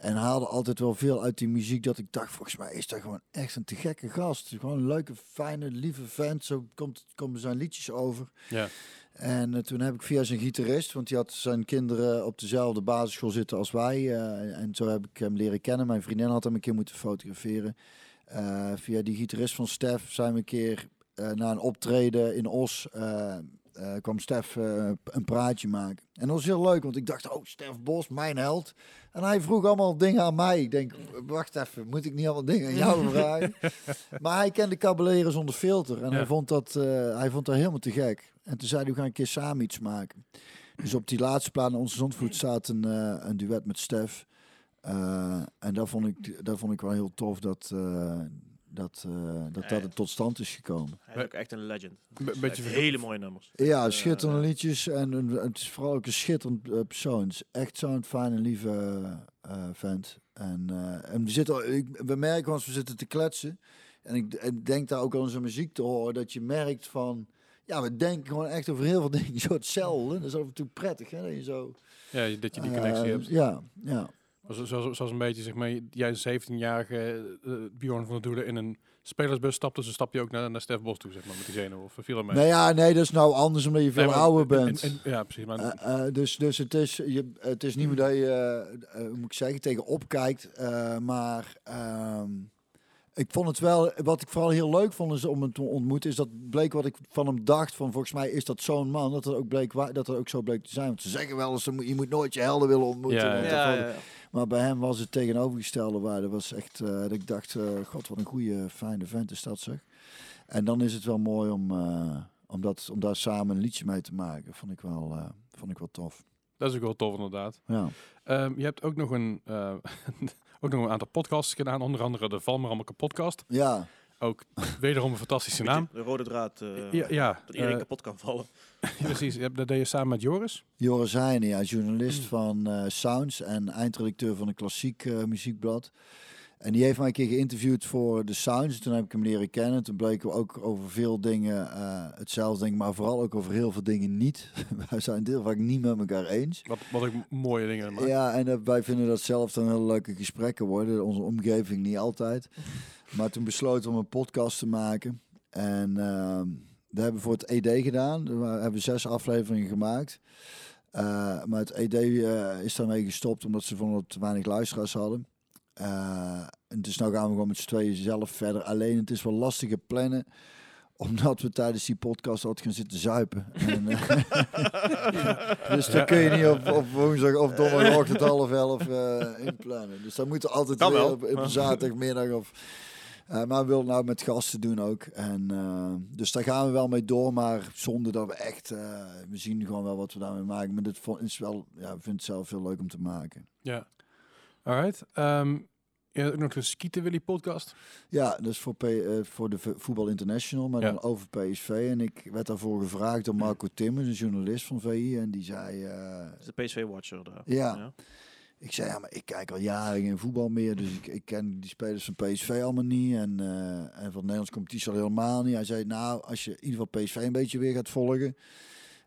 En haalde altijd wel veel uit die muziek dat ik dacht, volgens mij is dat gewoon echt een te gekke gast. Gewoon een leuke, fijne, lieve vent. Zo komt, komen zijn liedjes over. Ja. En eh, toen heb ik via zijn gitarist, want die had zijn kinderen op dezelfde basisschool zitten als wij. eh, en zo heb ik hem leren kennen. Mijn vriendin had hem een keer moeten fotograferen. Eh, via die gitarist van Stef zijn we een keer na een optreden in Os. Eh, kwam Stef eh, een praatje maken. En dat was heel leuk, want ik dacht, oh, Stef Bos, mijn held. En hij vroeg allemaal dingen aan mij. Ik denk, wacht even, moet ik niet allemaal dingen aan jou vragen? maar hij kende Caballero zonder filter. En Ja. hij, vond dat, eh, hij vond dat helemaal te gek. En toen zei hij, we gaan een keer samen iets maken. Dus op die laatste plaat, Onze Zondvloed, staat een, een duet met Stef. En dat vond, ik, dat vond ik wel heel tof dat, dat, eh, dat, dat het tot stand is gekomen. Hij is ook echt een legend. Be- Hij beetje hele mooie nummers. Ja, Eh, schitterende liedjes en een, het is vooral ook een schitterend eh, persoon. Het is echt zo'n fijne, lieve eh, vent. En, eh, en we, zitten, ik, we merken als we zitten te kletsen, en ik, en denk daar ook al zijn muziek te horen, dat je merkt van, ja, we denken gewoon echt over heel veel dingen zo hetzelfde. Dat is af en toe prettig, hè, dat je zo... Ja, dat je die connectie hebt. Ja, ja. Zoals, een beetje, zeg maar, jij een 17-jarige eh, Bjorn van der Doelen in een spelersbus stapte, zo stap je ook naar, naar Stef Bos toe, zeg maar, met die zenuwen. Of viel er mee? Nou ja, nee, dat is nou anders omdat je veel Nee, maar- ouder en- bent. en- en- ja, precies. Maar, Eh, eh, dus dus het, is, je, het is niet meer dat je, eh, eh, moet ik zeggen, tegen opkijkt. eh, maar ehm, ik vond het wel, wat ik vooral heel leuk vond is om hem te ontmoeten, is dat bleek wat ik van hem dacht. Van volgens mij is dat zo'n man, dat het ook, bleek, dat het ook zo bleek te zijn. Want ze zeggen wel eens, je moet nooit je helden willen ontmoeten. Ja, ja. Ja. Maar bij hem was het tegenovergestelde waar. Dat was echt, eh, dat ik dacht, eh, god wat een goede, fijne vent is dat zeg. En dan is het wel mooi om, eh, om, dat, om daar samen een liedje mee te maken. Vond ik wel, eh, vond ik wel tof. dat is ook wel tof, inderdaad. Ja. Ehm, je hebt ook nog, een, eh, ook nog een aantal podcasts gedaan, onder andere de Val maar allemaal podcast. Ja, Ook wederom een fantastische naam. De rode draad. eh, Ja, ja Dat iedereen eh, kapot kan vallen. precies. Dat deed je samen met Joris. Joris Heijnen, ja, Mm. journalist van eh, Sounds en eindredacteur van een klassiek muziekblad. En die heeft mij een keer geïnterviewd voor de Sounds. Toen heb ik hem leren kennen. Toen bleken we ook over veel dingen eh, hetzelfde denken, maar vooral ook over heel veel dingen niet. wij zijn het heel vaak niet met elkaar eens. Wat, wat ik mooie dingen maak. Ja, en eh, wij vinden dat zelf dan hele leuke gesprekken worden. Onze omgeving niet altijd. Maar toen besloten we om een podcast te maken. En ehm we hebben voor het ED gedaan. We hebben zes afleveringen gemaakt. Eh, maar het ED is daarmee gestopt omdat ze vonden dat we te weinig luisteraars hadden. Eh, en dus nou gaan we gewoon met z'n tweeën zelf verder. Alleen het is wel lastiger plannen omdat we tijdens die podcast altijd gaan zitten zuipen. En, eh, dus dan kun je niet op, op woensdag of donderdagochtend half elf eh inplannen. Dus dan moet er altijd Kan weer wel. op, zaterdagmiddag of... eh, maar we willen nou met gasten doen ook. En, eh, dus daar gaan we wel mee door, maar zonder dat we echt... eh, we zien gewoon wel wat we daarmee maken. Maar dit is wel... Ja, ik vind het zelf heel leuk om te maken. Ja. Alright. Ehm je hebt ook nog de Skieten Willy podcast. Ja, dus voor, P, eh, voor de Voetbal International, maar Ja. dan over PSV. En ik werd daarvoor gevraagd door Marco Timmers, een journalist van VI. En die zei... eh, is de PSV-watcher daar. Ja. Ik zei, ja, maar ik kijk al jaren geen voetbal meer, dus ik, ik ken die spelers van PSV allemaal niet. En, eh, en van de Nederlands competitie al helemaal niet. Hij zei, nou, als je in ieder geval PSV een beetje weer gaat volgen.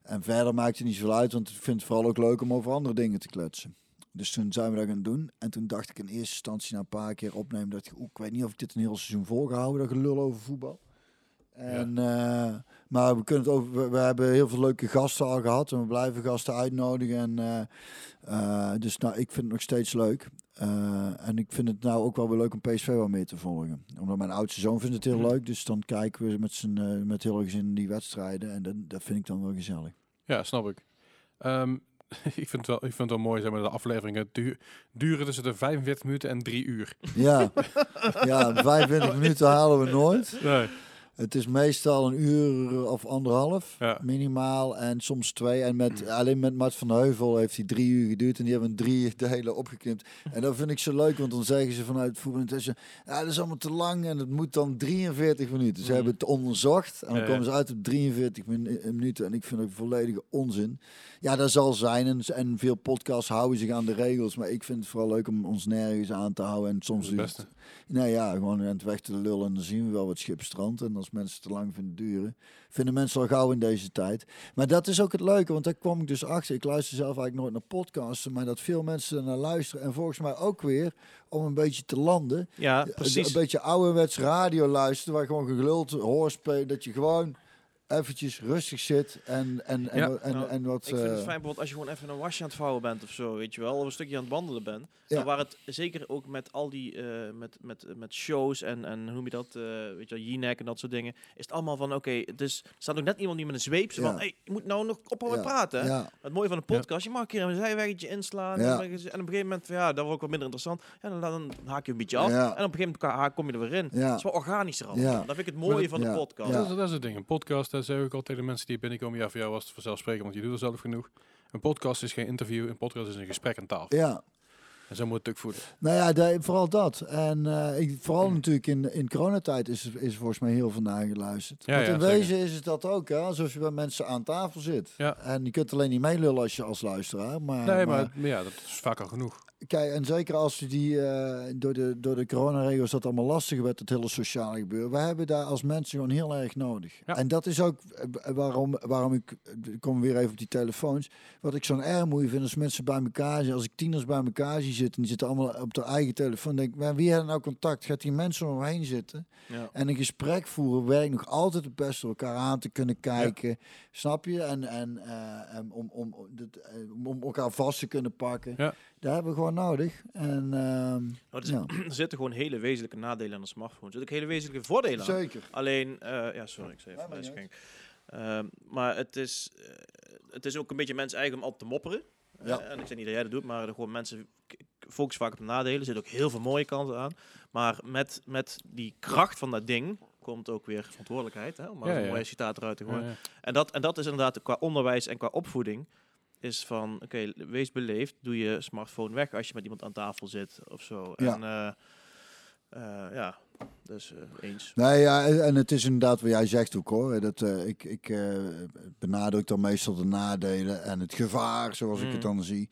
En verder maakt het niet zoveel uit, want ik vind het vooral ook leuk om over andere dingen te kletsen. Dus toen zijn we dat gaan doen. En toen dacht ik in eerste instantie na een paar keer opnemen, dacht ik, ik weet niet of ik dit een heel seizoen volgehouden, dat gelul over voetbal. En, eh, maar we kunnen het over. We, we hebben heel veel leuke gasten al gehad en we blijven gasten uitnodigen. En, eh, eh, dus nou, ik vind het nog steeds leuk. En ik vind het nou ook wel weer leuk om PSV wel meer te volgen. Omdat mijn oudste zoon vindt het heel leuk. Dus dan kijken we met eh, met heel erg gezin die wedstrijden. En dat, dat vind ik dan wel gezellig. Ja, snap ik. Ehm, ik, vind het wel, ik vind het wel mooi, zeg maar, de afleveringen duur, duren tussen de 45 minuten en 3 uur. Ja, ja 25 minuten halen we nooit. Nee. Het is meestal een uur of anderhalf, Ja. minimaal. En soms twee. En met, Mm. alleen met Mart van Heuvel heeft hij drie uur geduurd. En die hebben drie delen opgeknipt. En dat vind ik zo leuk, want dan zeggen ze vanuit het voetbal... Ja, dat is allemaal te lang en het moet dan 43 minuten. Ze Mm. hebben het onderzocht en dan komen ze uit op 43 minu- minuten. En ik vind het volledige onzin. Ja, dat zal zijn. En, en veel podcasts houden zich aan de regels. Maar ik vind het vooral leuk om ons nergens aan te houden. En soms het. Nou ja, gewoon aan het weg te lullen en dan zien we wel wat schipstrand. En als mensen te lang vinden duren, vinden mensen al gauw in deze tijd. Maar dat is ook het leuke, want daar kwam ik dus achter. Ik luister zelf eigenlijk nooit naar podcasten, maar dat veel mensen naar luisteren. En volgens mij ook weer om een beetje te landen. Ja, Een precies. beetje ouderwets radio luisteren, waar gewoon geluld, hoorspelen, dat je gewoon eventjes rustig zit en, en, en, Ja. en, Nou, en wat... Ik vind het eh, fijn bijvoorbeeld als je gewoon even een wasje aan het vouwen bent of zo, weet je wel, of een stukje aan het wandelen bent. Ja. En waar het zeker ook met al die, eh, met, met, met shows en, en hoe noem je dat, eh, weet je wel, Jinek en dat soort dingen, is het allemaal van, oké, dus er staat ook net iemand die met een zweep Ja. van, hey, je moet nou nog ophouden ja, met praten. Ja, Het mooie van een podcast, je mag een keer een zijweggetje inslaan. Ja. En, en op een gegeven moment, van, ja, dat wordt ook wat minder interessant. Ja, dan, dan haak je een beetje af. Ja. En op een gegeven moment kom je er weer in. Ja. Het is wel organischer al. Ja. Dat vind ik het mooie van ja. de podcast. Ja. Dat, is, dat is het ding. Een podcast, dat zeg ik al tegen de mensen die binnenkomen. Ja, voor jou was het vanzelfsprekend, want je doet er zelf genoeg. Een podcast is geen interview, een podcast is een gesprek aan tafel. ja. En zo moet het ook voeden. Nou ja, vooral dat. En eh, ik, vooral natuurlijk in, in coronatijd is, is volgens mij heel veel naar geluisterd. Ja, Want ja, in zeker. wezen is het dat ook, hè? alsof je bij mensen aan tafel zit. Ja. En je kunt alleen niet meelullen als je als luisteraar. Maar, nee, maar maar, maar ja, dat is vaak al genoeg. Kijk, en zeker als die eh, door de, door de coronaregels dat allemaal lastiger werd, het hele sociale gebeuren. We hebben daar als mensen gewoon heel erg nodig. Ja. En dat is ook eh, waarom, waarom ik, ik kom weer even op die telefoons, wat ik zo'n erg moeilijk vind als mensen bij elkaar zijn. Als ik tieners bij elkaar zie zitten, en die zitten allemaal op de eigen telefoon, denk maar wie heeft nou contact? Gaat die mensen omheen zitten? Ja. En een gesprek voeren werkt nog altijd het beste elkaar aan te kunnen kijken. Snap je? En, en eh, om, om, om, eh, om elkaar vast te kunnen pakken. Daar hebben we gewoon nodig. En ehm, Nou, er, ja, zit- er zitten gewoon hele wezenlijke nadelen aan de smartphone. Er zitten ook hele wezenlijke voordelen aan. zeker. Alleen, eh, ja, sorry, ik zei Ja, even wijsging. Ehm, maar het is, eh, het is ook een beetje mensen eigen om altijd te mopperen. Ja. Eh, en ik zeg niet dat jij dat doet, maar gewoon mensen focussen vaak op de nadelen. Er zitten ook heel veel mooie kanten aan. Maar met, met die kracht van dat ding komt ook weer verantwoordelijkheid. Hè, om maar Ja, een ja. mooie citaat eruit te gooien. Ja, ja. En, dat, en dat is inderdaad qua onderwijs en qua opvoeding. Is van, oké, wees beleefd. Doe je smartphone weg als je met iemand aan tafel zit of zo. Ja. En, Eh, ja, dus eh, eens. Nee, ja, en het is inderdaad wat jij zegt ook hoor. Dat, ik ik benadruk dan meestal de nadelen en het gevaar, zoals ik Mm. het dan zie.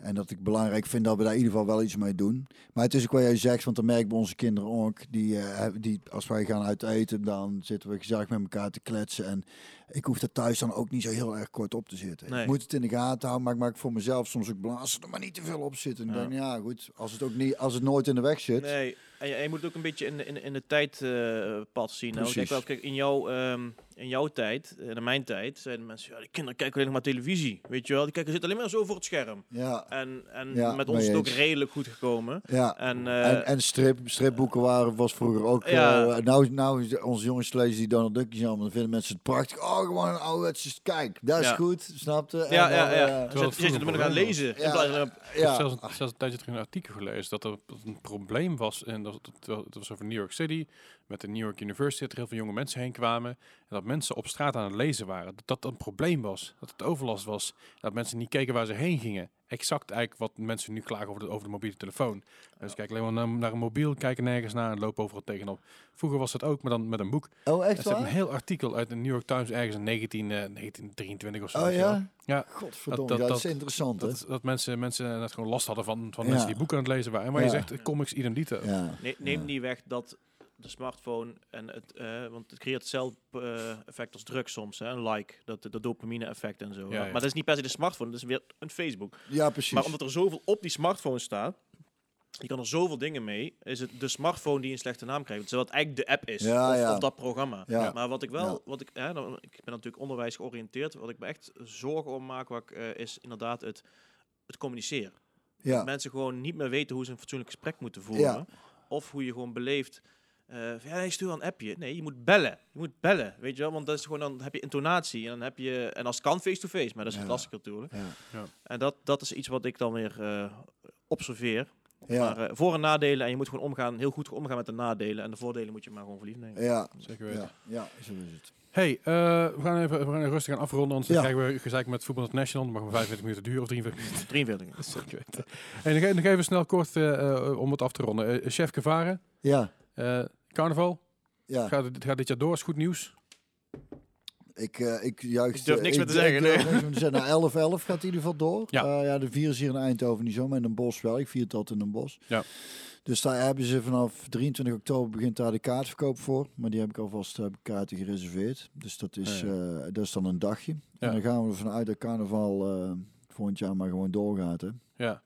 En dat ik belangrijk vind dat we daar in ieder geval wel iets mee doen. Maar het is ook wat jij zegt, want dan merk ik bij onze kinderen ook. Die, eh, die, als wij gaan uit eten, dan zitten we gezellig met elkaar te kletsen. En ik hoef er thuis dan ook niet zo heel erg kort op te zitten. Nee. Ik moet het in de gaten houden, maar ik maak voor mezelf soms ook blazen er maar niet te veel op zitten. En Ja. denk, ja goed, als het ook niet, als het nooit in de weg zit. Nee, en je, moet het ook een beetje in de, in, de- in de tijdpad zien. Nou, kijk, wel, kijk, in, jouw, ehm, in jouw tijd, en in mijn tijd, zeiden mensen, ja, die kinderen kijken alleen nog maar televisie. Weet je wel, die kijken, zitten alleen maar zo voor het scherm. Ja, En, en Ja, met ons is het ook redelijk goed gekomen. ja. En, eh, En, en strip, stripboeken waren, was vroeger ook. Ja. eh, nou, nou, is onze jongens lezen die Donald Duckjes allemaal. Dan vinden mensen het prachtig. Oh, gewoon een ouderwetse kijk. Dat is Ja. goed, snapte? ja, En ja, ja. eh, Zet, zet je vroeger er maar gaan lezen. in Ja. Ik heb zelfs, zelfs een tijdje terug een artikel gelezen dat er een probleem was. En dat was over New York City. Met de New York University. Dat er heel veel jonge mensen heen kwamen. En dat mensen op straat aan het lezen waren. Dat dat een probleem was. Dat het overlast was. Dat mensen niet keken waar ze heen gingen. Exact eigenlijk wat mensen nu klagen over de, over de mobiele telefoon. Dus kijk alleen maar naar, naar een mobiel, kijken nergens naar en lopen overal tegenop. Vroeger was dat ook, maar dan met een boek. Oh, Er echt staat een waar? heel artikel uit de New York Times ergens in 19, eh, 1923 of zo. Oh ja? Ja. Godverdomme, Dat- dat- dat, is dat- interessant, hè? Dat, dat mensen, mensen net gewoon last hadden van, van Ja. mensen die boeken aan het lezen waren. En waar je zegt, eh, comics idem dito. Ja. Ne- neem Ja. niet weg dat de smartphone en het, eh, want het creëert hetzelfde effect als drugs soms, hè, een like, dat, dat dopamine effect en zo. Ja, ja. Maar dat is niet per se de smartphone, dat is weer een Facebook. ja, precies. Maar omdat er zoveel op die smartphone staat, je kan er zoveel dingen mee, is het de smartphone die een slechte naam krijgt. Terwijl het eigenlijk de app is, Ja, of, ja. of dat programma. Ja. Maar wat ik wel, Ja. wat ik, hè, nou, ik ben natuurlijk onderwijs georiënteerd, wat ik me echt zorgen om maak, wat ik, eh, is inderdaad het, het communiceren. Dat ja. mensen gewoon niet meer weten hoe ze een fatsoenlijk gesprek moeten voeren. Ja. Of hoe je gewoon beleeft. Eh van, ja, nee, stuur een appje. Nee, je moet bellen. Je moet bellen, weet je wel? Want dat is gewoon, dan heb je intonatie. En dan heb je, en als het kan, face-to-face. Maar dat is Ja. het lastige natuurlijk. Ja. En dat, dat is iets wat ik dan weer eh, observeer. Ja. Maar eh, voor- en nadelen. En je moet gewoon omgaan, heel goed omgaan met de nadelen. En de voordelen moet je maar gewoon voor lief nemen. Ja. Zeker weten. Ja. ja, zo is het. Hey, eh, we, gaan even, we gaan even rustig gaan afronden, anders Ja. krijgen we gezeik met Voetbal International. Dan mag we 45 minuten duren of 43 minuten. 43. Zeker weten. Hey, nog, even snel kort om het af te ronden. Chef Gevaren, Ja. Eh, carnaval, Ja. gaat, het- gaat dit jaar door, is goed nieuws. Ik, eh, ik juich. Ik durf niks ik- meer te zeggen, durf nee. niks zeggen. Nou, 11-11 gaat in ieder geval door. Ja. Eh, ja, de vier is hier in Eindhoven niet zo, maar in een bos wel. Ik vier het altijd in een bos. Ja. Dus daar hebben ze vanaf 23 oktober begint daar de kaartverkoop voor. Maar die heb ik alvast heb ik kaarten gereserveerd. Dus dat is, Ja, ja. eh, dat is dan een dagje. Ja. En dan gaan we ervan uit dat carnaval eh volgend jaar maar gewoon doorgaat. Hè. Ja.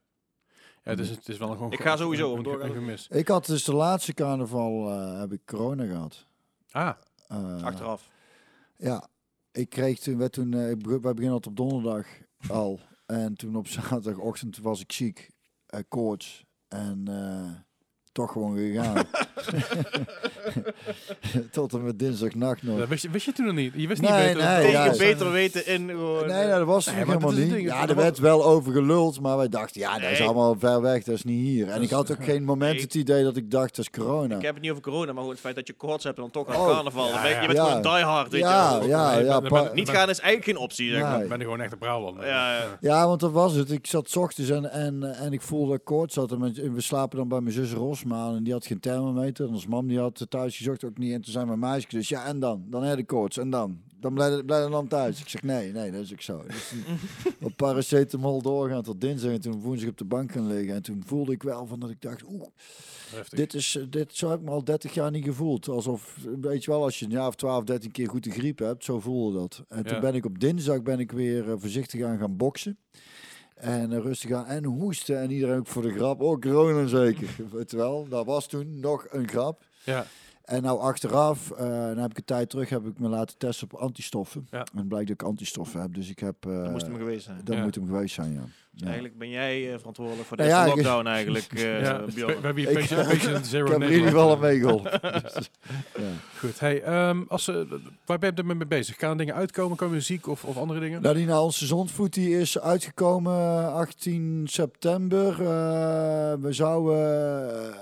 Ja, het is, het is wel gewoon... Ik ga sowieso een- over doorgaan. een gemis. Ik had dus de laatste carnaval eh, heb ik corona gehad. Ah, Eh, Achteraf. Ja, ik kreeg toen, werd toen, eh, ik beg- wij beginnen altijd op donderdag al. En toen op zaterdagochtend was ik ziek, eh, koorts en eh, toch gewoon gegaan. Tot en met dinsdagnacht nog. dat wist, je, wist je toen nog niet? Je wist Nee, niet beter. nee, Tegen ja, beter weten in gewoon... Nee, nou, dat was Nee, helemaal niet. ding, Ja, er werd wel over geluld, maar wij dachten, ja, dat is Nee. allemaal ver weg, dat is niet hier. En ik had ook geen moment Nee. het idee dat ik dacht, dat is corona. Ik heb het niet over corona, maar gewoon het feit dat je koorts hebt en dan toch aan Oh, carnaval. ja, je, bent Ja. gewoon die hard, weet Ja, je ja, Nee, ja. Niet gaan is eigenlijk geen optie, zeg maar. Nee. Ik ben er gewoon echt een Brabant. Ja, want dat was het. Ik zat 's ochtends en, en, en ik voelde dat ik koorts had. En we slapen dan bij mijn zus Rosma en die had geen thermometer. En ons mam die had thuis gezocht ook niet. En toen zei mijn meisje dus, ja en dan? Dan heb ik koorts en dan? Dan blijf, blijf dan thuis. Ik zeg, nee, nee, dat is ook zo. Dus op paracetamol doorgaan tot dinsdag en toen woensdag op de bank gaan liggen. En toen voelde ik wel van dat ik dacht, oeh, dit is, dit, zo heb ik me al 30 jaar niet gevoeld. Alsof, weet je wel, als je een jaar of 12, 13 keer goed de griep hebt, zo voelde dat. En Ja. toen ben ik op dinsdag ben ik weer eh, voorzichtig aan gaan boksen. En eh, rustig aan en hoesten. En iedereen ook voor de grap. Oh, corona zeker. Weet je wel, dat was toen nog een grap. Ja, En nou achteraf, eh dan heb ik een tijd terug, heb ik me laten testen op antistoffen. Ja. En het blijkt dat ik antistoffen heb. Dus ik heb... eh Dat moest hem geweest zijn. dat Ja. moet hem geweest zijn, ja. Dus ja. eigenlijk ben jij eh, verantwoordelijk voor Nou deze ja, lockdown eigenlijk, eh ja we hebben hier patient, patient zero Ik heb in Nederland. ieder geval aan meegeholpen. Dus, ja. Goed. Hey, ehm, als, eh, waar ben je er mee bezig? Gaan er dingen uitkomen? Komen muziek of, of andere dingen? Nou, die onze zonsvoet die is uitgekomen eh, 18 september. Eh, we zouden eh,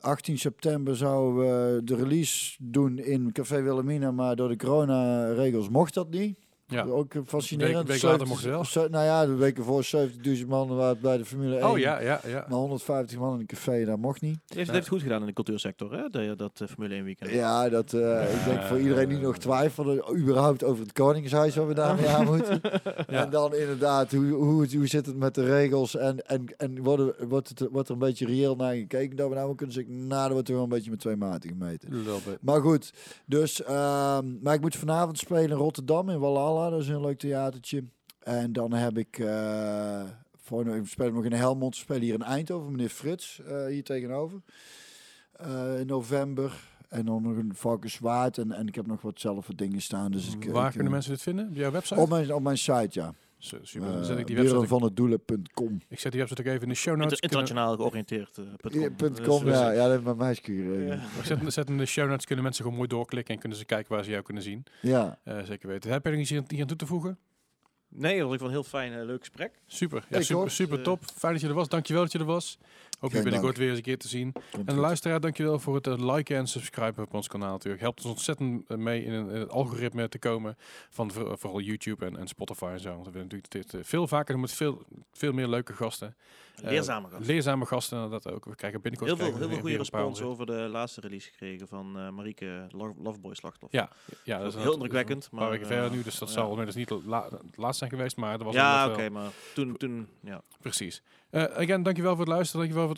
18 september zouden we de release doen in Café Wilhelmina, maar door de coronaregels mocht dat niet. Ja. Ook eh, fascinerend. Week- week later 70 mocht wel. nou ja, de weken voor 70.000 man waren het bij de Formule 1. Oh ja, ja, ja. Maar 150 man in een café, dat mocht niet. Heeft, heeft goed gedaan in de cultuursector, hè? Dat, dat eh, Formule 1 weekend. Ja, dat, eh, ik denk voor iedereen die nog twijfelde, überhaupt over het Koningshuis, wat we daarmee aan moeten. Ja. En dan inderdaad, hoe, hoe, zit het met de regels en, en, en wordt, er, wordt, het, wordt er een beetje reëel naar gekeken dat we nou kunnen zeggen, nou, dat wordt er wel een beetje met twee maten gemeten. Maar goed, dus, ehm, maar ik moet vanavond spelen in Rotterdam, in Walhalla, dat is een leuk theatertje. En dan heb ik, eh voor, speel nog in Helmond, spelen hier in Eindhoven, meneer Frits, eh, hier tegenover. Eh, in november. En dan nog een Valkenswaard en, en ik heb nog wat zelf wat dingen staan. Dus ik, Waar ik, kunnen mensen dit vinden? Op jouw website? Op mijn, op mijn site, ja. Su- Super. Dan Uh, zet ik die website ook- van het doelen.com. ik zet die website ook even in de show notes. Inter- internationaal georiënteerd. eh, com. Ja, Dus, eh, ja, ja, dat heeft mijn meisje. Ik zet, zet in de show notes kunnen mensen gewoon mooi doorklikken en kunnen ze kijken waar ze jou kunnen zien. ja. Eh, zeker weten. Heb je er iets aan toe te voegen? Nee, dat ik wel een heel fijn, eh, leuk gesprek. Super. Ja, super, super Eh, top. Fijn dat je er was. Dankjewel dat je er was. Hoop je binnenkort weer eens een keer te zien. Komt En luisteraar, dankjewel voor het eh, liken en subscriben op ons kanaal natuurlijk. Helpt ons ontzettend eh, mee in, een- in het algoritme te komen van voor- vooral YouTube en, en Spotify en zo. Want we willen natuurlijk dit eh, veel vaker doen met veel, veel meer leuke gasten. Eh, Leerzame gast. Leerzame gasten inderdaad ook. We krijgen binnenkort Heel veel, we heel veel weer- goede respons over de laatste release gekregen van eh Marieke Lo- Loveboy Slachtoffer. Ja, ja, dat is heel indrukwekkend, Een paar maar, weken verder eh, nu, dus dat ja. zal inmiddels niet het la- het laatst zijn geweest, maar dat was ja, oké, maar toen, toen ja. Precies. Eh again, dankjewel voor het luisteren. Dankjewel